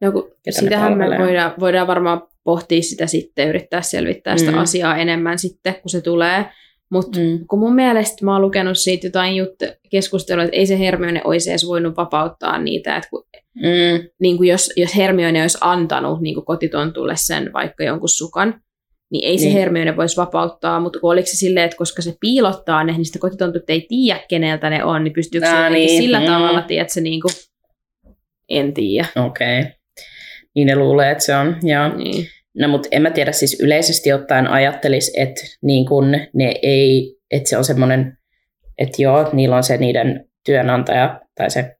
No, kun sitähän me voidaan, voidaan varmaan pohtia sitä sitten, yrittää selvittää sitä
Mm.
asiaa enemmän sitten, kun se tulee. Mutta
Mm.
kun mun mielestä mä oon lukenut siitä jotain juttu, keskustelua, että ei se Hermione olisi edes voinut vapauttaa niitä, että kun,
Mm.
niin kuin jos, jos Hermione olisi antanut niin kuin kotitontulle sen vaikka jonkun sukan, niin ei se
Niin.
Hermione voisi vapauttaa, mutta kun oliko se silleen, että koska se piilottaa ne, niin sitä kotitontut ei tiedä, keneltä ne on, niin pystyykö se
niin.
sillä
Mm.
tavalla, tiedätkö, niin kuin, en tiedä.
Okei. Okay. Niin ne luulee, että se on. Joo.
Niin.
No mutta en mä tiedä, siis yleisesti ottaen ajattelis, että niin kun ne ei, että se on semmoinen, että joo, niillä on se niiden työnantaja tai se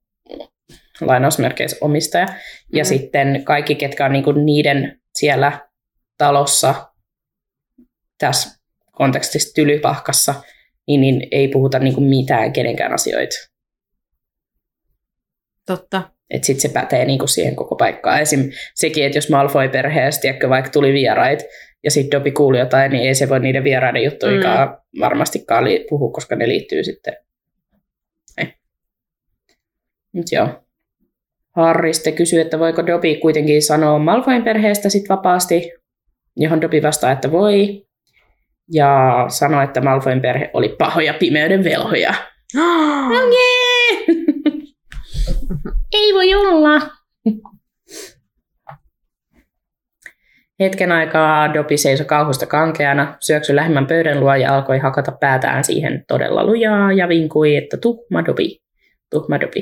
lainausmerkeissä omistaja. Ja
Mm.
sitten kaikki, ketkä on niin kun niiden siellä talossa tässä kontekstissa tylypahkassa, niin, niin ei puhuta niin kuin mitään kenenkään asioita.
Totta.
Että sitten se pätee niinku siihen koko paikkaan. Esim. sekin, että jos Malfoy-perheestä tiedätkö, vaikka tuli vierait ja sitten Dobby kuuli jotain, niin ei se voi niiden vieraiden juttuikaan mm. varmastikaan li- puhua, koska ne liittyy sitten. Ei. Mut joo. Harry sitten kysyy, että voiko Dobby kuitenkin sanoa Malfoyn perheestä sit vapaasti, johon Dobby vastaa, että voi. Ja sanoi, että Malfoyn perhe oli pahoja pimeyden velhoja. Okei. Ei voi olla. Hetken aikaa Dobby seisoi kauhusta kankeana, syöksyi lähemmän pöydän luo ja alkoi hakata päätään siihen todella lujaa ja vinkui, että tuhma Dobby, tuhma Dobby.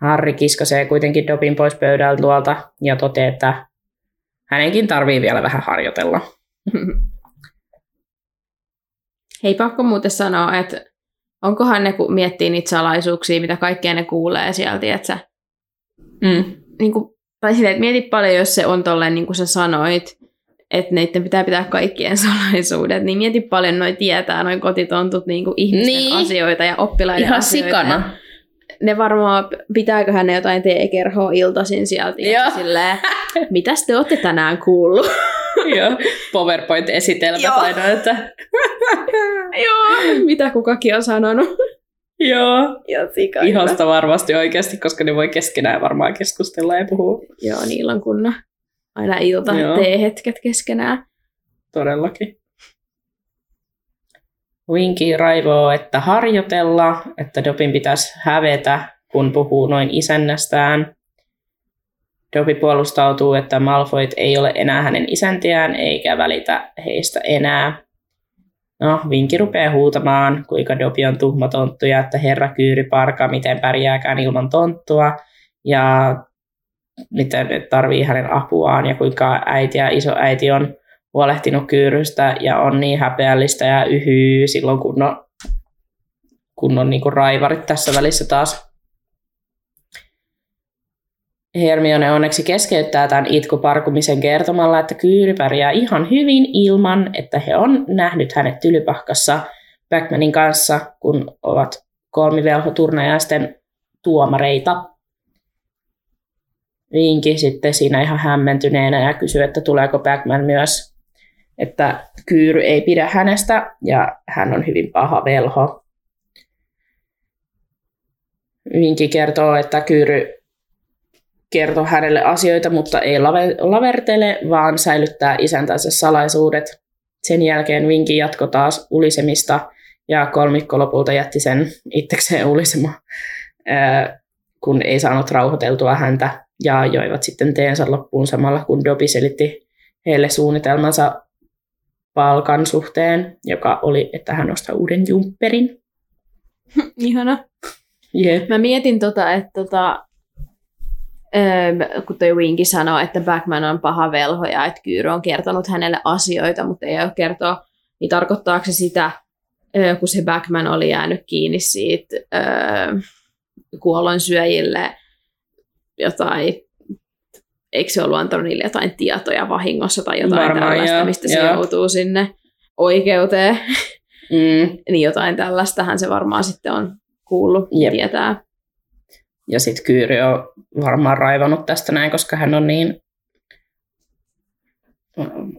Harry kiskasee kuitenkin Dobin pois pöydältä luolta ja toteaa, että hänenkin tarvii vielä vähän harjoitella.
Hei, pakko muuten sanoa, että onkohan ne, kun miettii niitä salaisuuksia, mitä kaikkea ne kuulee sieltä, että sä,
Mm.
niin kuin, tai silleen, että mieti paljon, jos se on tolleen, niin kuin sä sanoit, että neiden pitää pitää kaikkien salaisuudet, niin mieti paljon noi tietää, noin kotitontut niin kuin ihmisten
Niin.
asioita ja oppilaiden
Ihan
asioita.
sikana.
Ne varmaan, pitääköhän ne jotain teekerhoa iltaisin sieltä, ja silleen, mitäs te olette tänään kuullut?
Joo. PowerPoint-esitelmät
Joo.
aina, että
Joo, mitä kukakin on sanonut.
joo.
Ja.
Ihasta varmasti oikeasti, koska ne voi keskenään varmaan keskustella ja puhua.
Joo, niillä on kunnon aina ilta
Joo.
teehetket keskenään.
Todellakin. Winky raivoo, että harjoitella, että Dobin pitäisi hävetä, kun puhuu noin isännästään. Dobby puolustautuu, että Malfoyt ei ole enää hänen isäntiään, eikä välitä heistä enää. No, Vinki rupeaa huutamaan, kuinka Dobby on tuhma tonttu ja että herra Kyyri parka, miten pärjääkään ilman tonttua. Ja miten tarvii hänen apuaan ja kuinka äiti ja isoäiti on huolehtinut kyyrystä ja on niin häpeällistä ja yhyy silloin, kun on, kun on niin raivarit tässä välissä taas. Hermione onneksi keskeyttää tämän itkuparkumisen kertomalla, että Kyyri pärjää ihan hyvin ilman, että he on nähnyt hänet tylypahkassa Backmanin kanssa, kun ovat kolmivelhoturnajaisten tuomareita. Vinki sitten siinä ihan hämmentyneenä ja kysyy, että tuleeko Backman myös, että Kyyry ei pidä hänestä ja hän on hyvin paha velho. Vinki kertoo, että Kyyry kertoo hänelle asioita, mutta ei lave- lavertele, vaan säilyttää isäntänsä salaisuudet. Sen jälkeen Vinki jatko taas ulisemista ja kolmikko lopulta jätti sen itsekseen ulisema, kun ei saanut rauhoiteltua häntä ja joivat sitten teensä loppuun samalla, kun Dobby selitti heille suunnitelmansa palkan suhteen, joka oli, että hän ostaa uuden jumpperin.
Ihana.
Jep.
Mä mietin tota, että tota, öö, kun toi Winky sanoi, että Backman on paha velho ja että Kyyry on kertonut hänelle asioita, mutta ei ole kertoa, niin tarkoittaako se sitä, öö, kun se Backman oli jäänyt kiinni siitä öö, kuollonsyöjille jotain, eikö se ollut antanut niille jotain tietoja vahingossa tai jotain
Varmaan,
tällaista,
joo,
mistä se
joo.
joutuu sinne oikeuteen,
Mm.
niin jotain tällaistähän se varmaan sitten on kuullut
Jep.
tietää.
Ja sitten Kyyri on varmaan raivannut tästä näin, koska hän on niin mm,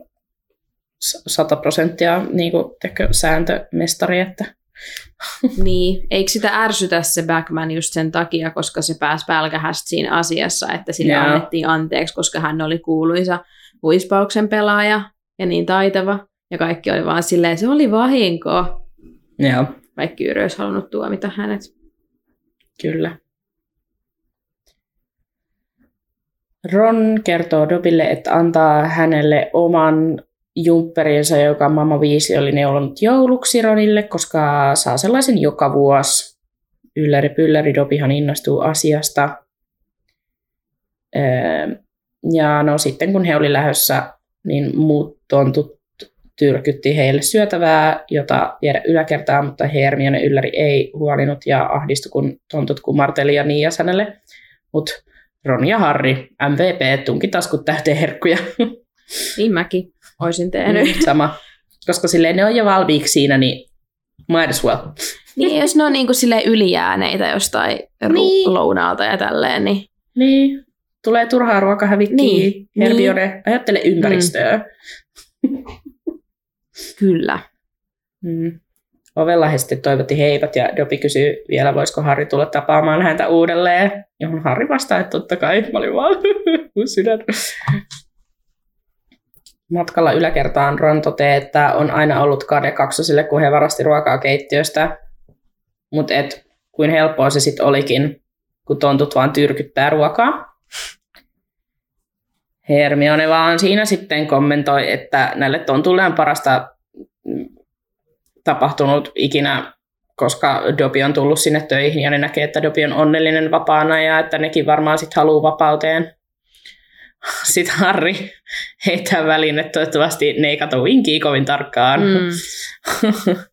sata prosenttia niin kuin, sääntömestari, että
Niin, eikö sitä ärsytä se Backman just sen takia, koska se pääsi pälkähästä siinä asiassa, että sille
Joo.
annettiin anteeksi, koska hän oli kuuluisa huispauksen pelaaja ja niin taitava. Ja kaikki oli vaan silleen, se oli vahinko,
joo,
vaikka Kyyry olisi halunnut tuomita hänet.
kyllä. Ron kertoo Dobille, että antaa hänelle oman jumpperinsa, joka Mamma Viisi oli neulonut jouluksi Ronille, koska saa sellaisen joka vuosi. Ylläri pylläri Dobihan innostuu asiasta. Öö, Ja no sitten kun he oli lähdössä, niin muut tontut tyrkytti heille syötävää, jota viedä yläkertaan, mutta Hermione ylläri ei huolinut ja ahdistui, kun tontut kumarteli ja niin hänelle. Mutta Ron ja Harry, MVP, tunki taskut täyteen herkkuja.
Niin mäkin olisin tehnyt.
Sama. Koska silleen ne on jo valmiiksi siinä, niin might as well.
niin, jos ne on niinku silleen ylijääneitä jostain
Niin.
lounaalta ja tälleen, niin
Niin. Tulee turhaa ruokahävikkiä.
Niin,
Hermione, ajattele ympäristöä.
kyllä.
Mm. Ovella he sitten toivotti heipat ja Dobby kysyy vielä, voisiko Harry tulla tapaamaan häntä uudelleen. Johon Harry vastaa, että totta kai. Mä olin vaan sydän. Matkalla yläkertaan Ron toteaa, että on aina ollut kade kaksosille, kun he varasti ruokaa keittiöstä. Mutta et kuin helppoa se sitten olikin, kun tontut vaan tyrkyttää ruokaa. Hermione vaan siinä sitten kommentoi, että näille tontuille on parasta tapahtunut ikinä, koska Dobby on tullut sinne töihin ja ne näkee, että Dobby on onnellinen vapaana ja että nekin varmaan sitten haluaa vapauteen. Sitten Harry heittää väliin, että toivottavasti ne ei kato Winkiä kovin tarkkaan.
Mm.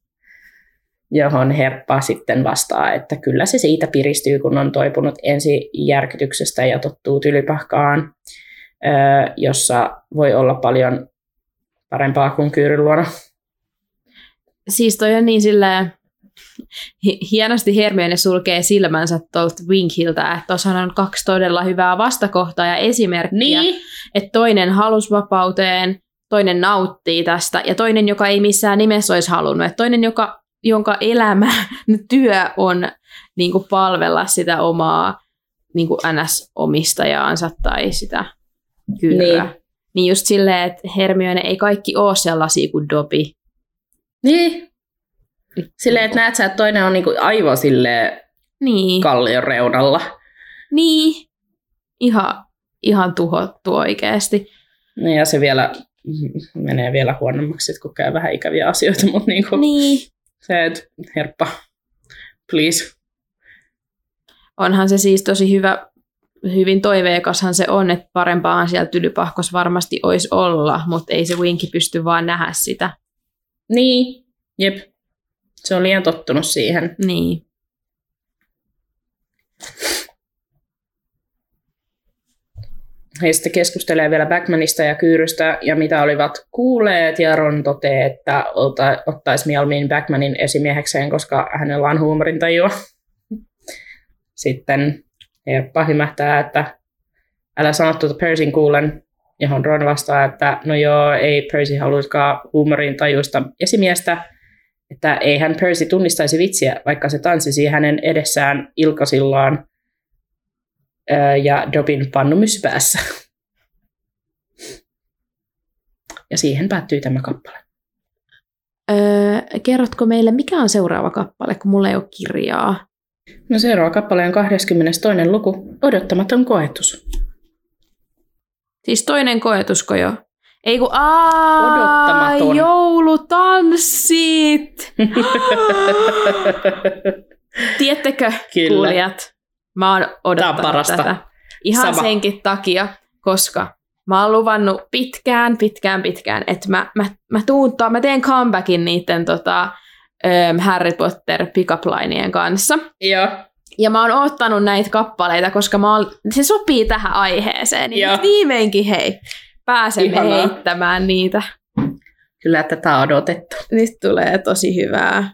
Johon Herppa sitten vastaa, että kyllä se siitä piristyy, kun on toipunut ensi järkytyksestä ja tottuu tylypahkaan, jossa voi olla paljon parempaa kuin kyyryn luona.
Siis toi on niin silleen, hienosti Hermione sulkee silmänsä tuolta Winkiltä, että tuossa on kaksi todella hyvää vastakohtaa ja esimerkkiä,
Niin.
että toinen halusi vapauteen, toinen nauttii tästä ja toinen, joka ei missään nimessä olisi halunnut, että toinen, joka, jonka elämä, työ on niin kuin palvella sitä omaa niin kuin NS-omistajaansa tai sitä kyyryä.
Niin.
Niin. niin just silleen, että Hermione ei kaikki ole sellaisia kuin Dobby.
Niin. Silleen, että näet sä, että toinen on niinku aivan silleen
Niin.
kallion reunalla.
Niin, ihan, ihan tuhottu oikeasti.
Niin, ja se vielä menee vielä huonommaksi, sit kun käy vähän ikäviä asioita, mutta niinku
Niin.
se, että herppa, please.
Onhan se siis tosi hyvä, hyvin toiveikashan se on, että parempaan siellä tylypahkos varmasti olisi olla, mutta ei se Winki pysty vaan nähdä sitä.
Niin, jep. Se on liian tottunut siihen.
Niin.
He sitten keskustelee vielä Backmanista ja Kyyrystä ja mitä olivat kuulleet, ja Ron toteaa, että ota, ottaisi mieluummin Backmanin esimiehekseen, koska hänellä on huumorintajua. Sitten Herppa himähtää, että älä sano tuota Percyn kuulen, johon Ron vastaa, että no joo, ei Percy haluiskaan huumorintajuista esimiestä, että ei hän Percy tunnistaisi vitsiä, vaikka se tanssisi hänen edessään ilkasillaan ää, ja Dobin pannumys päässä. Ja siihen päättyy tämä kappale.
Öö, kerrotko meille, mikä on seuraava kappale, kun mulla ei ole kirjaa?
No seuraava kappale on 22. luku, Odottamaton koetus.
Siis toinen koetusko jo? Ei kun aa,
Odottamaton.
joulutanssit! Tiedättekö,
Kyllä.
kuulijat? Mä oon odottanut
Tää on parasta.
tätä. Ihan
Sama.
senkin takia, koska mä oon luvannut pitkään, pitkään, pitkään, että mä, mä, mä, tuun, mä teen comebackin niiden tota, ähm, Harry Potter pick lineien kanssa.
Joo,
Ja mä oon ottanut näitä kappaleita, koska mä oon, se sopii tähän aiheeseen. Niin viimeinkin hei, pääsemme
Ihanaa.
heittämään niitä.
kyllä tätä on odotettu.
Nyt tulee tosi hyvää,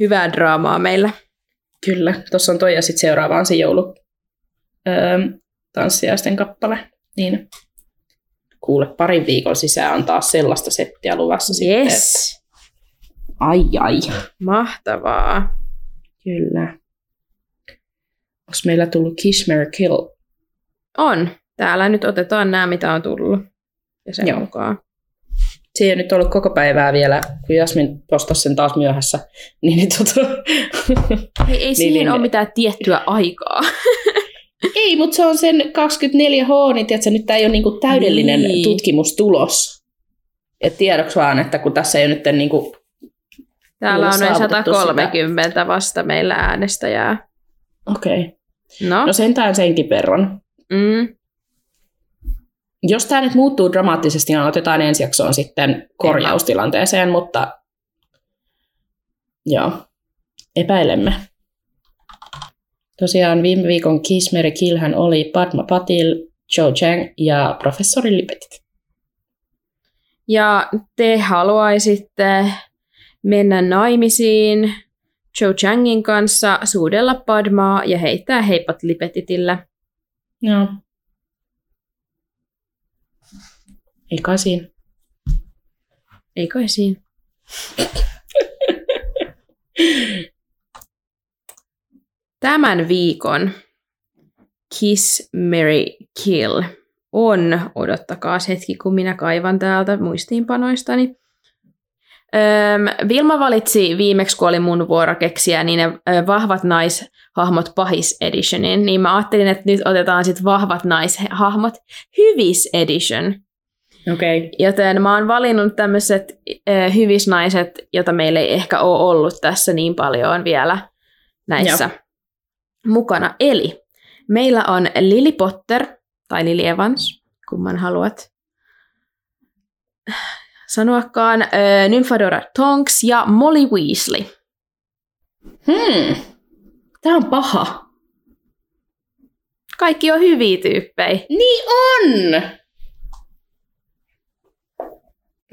hyvää draamaa meillä.
Kyllä, tuossa on toi ja sitten seuraava on se joulu öö, tanssiaisten kappale. Niin kuule, parin viikon sisään on taas sellaista settiä luvassa sitten.
Yes,
että- Ai ai.
mahtavaa.
Kyllä. Onko meillä tullut Kiss, Mary, Kill?
On. Täällä nyt otetaan nämä, mitä on tullut. Ja sen
Joo.
mukaan.
Se ei nyt ollut koko päivää vielä, kun Jasmin postasi sen taas myöhässä. Niin, niin tota...
Ei, ei siihen
niin.
ole mitään tiettyä aikaa.
ei, mutta se on sen 24H, niin tiedätkö, nyt tämä ei ole niinku täydellinen
Niin.
niin. tutkimustulos. Et tiedoksi vaan, että kun tässä ei nyt niinku...
Täällä
Ei
on noin
saavutettu
130 vasta meillä äänestäjää.
Okei. Okay.
No,
No sentään senkin verran.
mm,
Jos tämä nyt muuttuu dramaattisesti, niin otetaan ensi jaksoon sitten korjaustilanteeseen, mutta joo, epäilemme. Tosiaan viime viikon Kiss Mary Killhän oli Padma Patil, Joe Chang ja professori Lipetit.
Ja te haluaisitte mennä naimisiin Joe Changin kanssa, suudella Padmaa ja heittää heipat Lipetitillä.
Joo. Ei kai siinä.
Ei kai siinä. Tämän viikon Kiss, Mary, Kill on, odottakaa hetki, kun minä kaivan täältä muistiinpanoistani. Öm, Vilma valitsi viimeksi, kun oli mun vuoro keksiä, niin ne vahvat naishahmot pahis editionin, niin mä ajattelin, että nyt otetaan sitten vahvat naishahmot hyvis edition.
Okay.
Joten mä oon valinnut tämmöiset äh, hyvisnaiset, jota meillä ei ehkä ole ollut tässä niin paljon vielä näissä
Joo.
mukana. Eli meillä on Lily Potter, tai Lily Evans, kumman haluat sanoakaan, äh, Nymphadora Tonks ja Molly Weasley.
Hmm. Tämä on paha.
Kaikki on hyviä tyyppejä.
Niin on!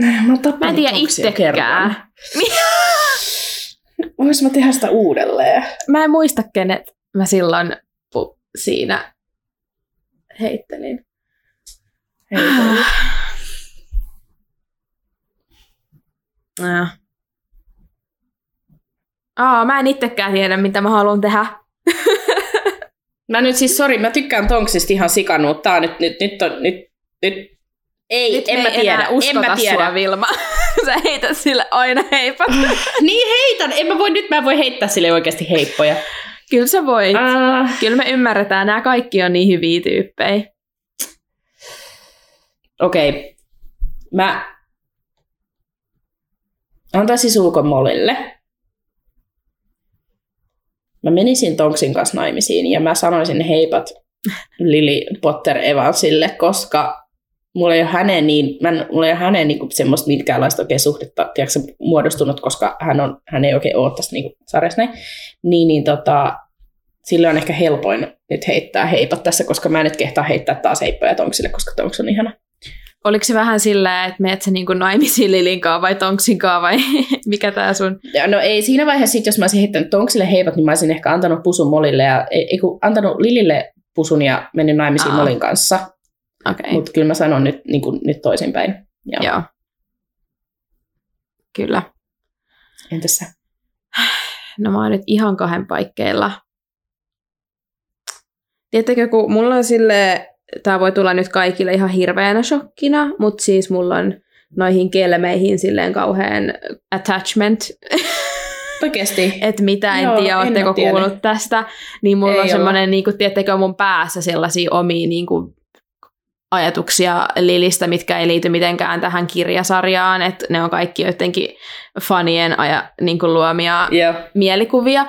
Mä, oon
Mä en tiedä itsekään.
Vois mä tehdä sitä uudelleen?
Mä en muista, kenet mä silloin pu- siinä heittelin. Äh. Aa, mä en itsekään tiedä, mitä mä haluan tehdä.
Mä nyt siis, sori, mä tykkään Tonksista ihan sikan, mutta tää on nyt, nyt, nyt, on, nyt, nyt, ei,
Nyt
en mä
ei
tiedä,
enää
en mä tiedä.
sua, Vilma. Sä heität sille aina heipat.
Niin heitän, en mä voi, nyt mä voi heittää sille oikeasti heippoja.
Kyllä sä voit.
Uh,
Kyllä me ymmärretään, nämä kaikki on niin hyviä tyyppejä.
Okei, okay. mä antaisin sulkon molille. Mä menisin Tonksin kanssa naimisiin ja mä sanoisin heipat Lily Potter Evansille, koska mulla ei ole hänen, niin, mä en, mulla ei ole hänen niin semmoista minkäänlaista oikein suhdetta tiedätkö, muodostunut, koska hän, on, hän ei oikein ole tässä niin sarjassa näin. Niin, niin tota, sillä on ehkä helpoin nyt heittää heipat tässä, koska mä en nyt kehtaa heittää taas heippoja Tonksille, koska Tonks on ihana.
Oliko se vähän sillä, että meet sä niinku naimisiin Lilinkaan vai Tonksinkaan vai mikä tää sun?
Ja No ei siinä vaiheessa, sit, jos mä olisin heittänyt Tonksille heipat, niin mä olisin ehkä antanut pusun Molille ja ei, antanut Lilille pusun ja mennyt naimisiin
Aa.
Molin kanssa.
Okay.
Mutta kyllä mä sanon nyt, niin kuin, nyt toisinpäin. Joo.
joo. Kyllä.
Entäs sä?
No mä oon nyt ihan kahden paikkeilla. Tiedättekö, kun mulla on sille, tää voi tulla nyt kaikille ihan hirveänä shokkina, mutta siis mulla on noihin kelmeihin silleen kauhean attachment,
Oikeesti?
että mitä en
Joo,
tiedä, ootteko
tiennyt.
kuullut tästä, niin mulla
Ei
on semmoinen, niin kuin, tiedättekö, mun päässä sellaisia omia niin kuin, ajatuksia Lilistä, mitkä ei liity mitenkään tähän kirjasarjaan, että ne on kaikki jotenkin fanien aja, niin kuin luomia
Joo.
mielikuvia,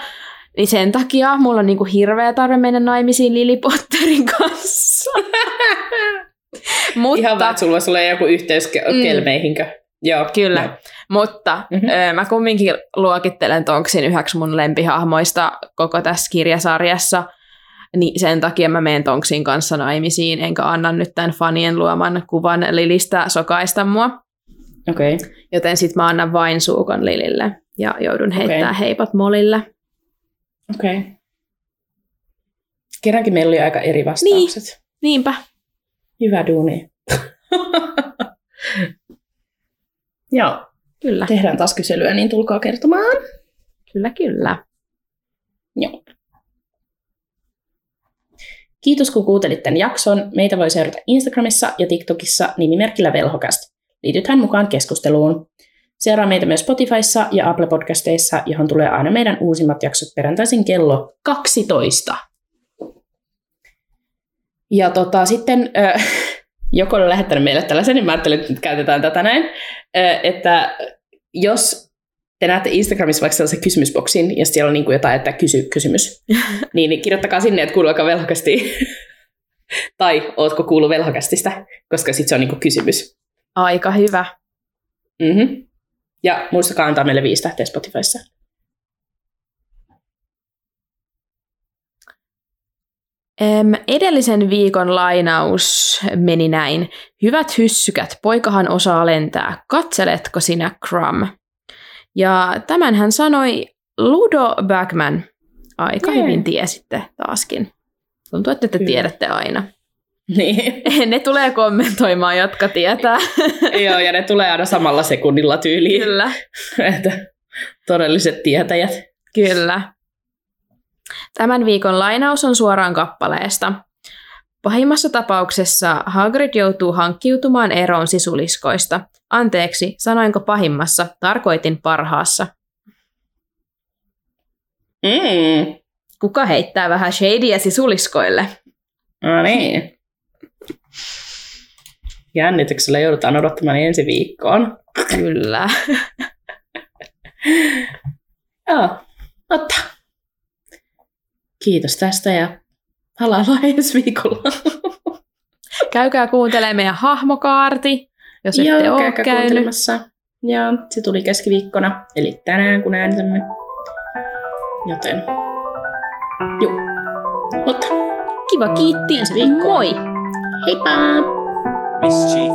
niin sen takia mulla on niinku hirveä tarve mennä naimisiin Lily Potterin kanssa. mutta,
Ihan vaan, että sulla voisi olla joku yhteys
Mm.
kelmeihinkö. Joo.
Kyllä.
Joo.
mutta
Mhm.
mm-hmm. ö, mä kumminkin luokittelen Tonksin yhdeksi mun lempihahmoista koko tässä kirjasarjassa. Niin sen takia mä menen Tonksin kanssa naimisiin, enkä anna nyt tämän fanien luoman kuvan Lilistä sokaista mua.
Okei. Okay.
Joten sit mä annan vain suukon Lilille ja joudun heittää
Okei.
okay. heipat Molille.
Okei. Okay. Kerrankin meillä oli aika eri vastaukset. Niin.
Niinpä.
Hyvä duuni. Joo.
Kyllä,
Tehdään taas kyselyä, niin tulkaa kertomaan.
kyllä, kyllä.
Joo. Kiitos kun kuuntelit tämän jakson. Meitä voi seurata Instagramissa ja TikTokissa nimimerkillä Velhokast. Liitythän mukaan keskusteluun. Seuraa meitä myös Spotifyssa ja Apple Podcasteissa, johon tulee aina meidän uusimmat jaksot perjantaisin kello 12. Ja tota, sitten äh, joku on lähettänyt meille tällaisen, niin mä ajattelin, että nyt käytetään tätä näin, äh, että jos te näette Instagramissa vaikka sellaisen kysymysboksin, ja siellä on niin kuin jotain, että kysy kysymys, niin, niin kirjoittakaa sinne, että kuuluuko velhokasti, tai ootko kuullut velhokastista, koska sitten se on niin kuin kysymys.
Aika hyvä.
Mm-hmm. Ja muistakaa antaa meille viisi tähteä Spotifyssa.
Em, edellisen viikon lainaus meni näin. Hyvät hyssykät, poikahan osaa lentää. Katseletko sinä, Crumb? Ja tämän hän sanoi Ludo Bagman. Aika
Jee.
hyvin tiesitte taaskin. Tuntuu, että te
Kyllä.
tiedätte aina.
Niin.
Ne tulee kommentoimaan, jotka tietää.
Joo, ja ne tulee aina samalla sekunnilla tyyliin.
Kyllä.
Että todelliset tietäjät.
Kyllä. Tämän viikon lainaus on suoraan kappaleesta. Pahimmassa tapauksessa Hagrid joutuu hankkiutumaan eroon sisuliskoista. Anteeksi, sanoinko pahimmassa? Tarkoitin parhaassa.
Mm.
Kuka heittää vähän shadyä sisuliskoille?
No niin. Jännityksellä joudutaan odottamaan ensi viikkoon.
Kyllä.
Joo, otta. Kiitos tästä ja halaillaan ensi viikolla.
Käykää kuuntelemaan meidän hahmokaarti, jos ette
Joo,
ole
käykää
käynyt.
Joo, se tuli keskiviikkona, eli tänään kun äänitämme. Joten, joo, mutta
Kiva, kiitti.
Ensi viikkoon.
Moi!
heippa!
Mischief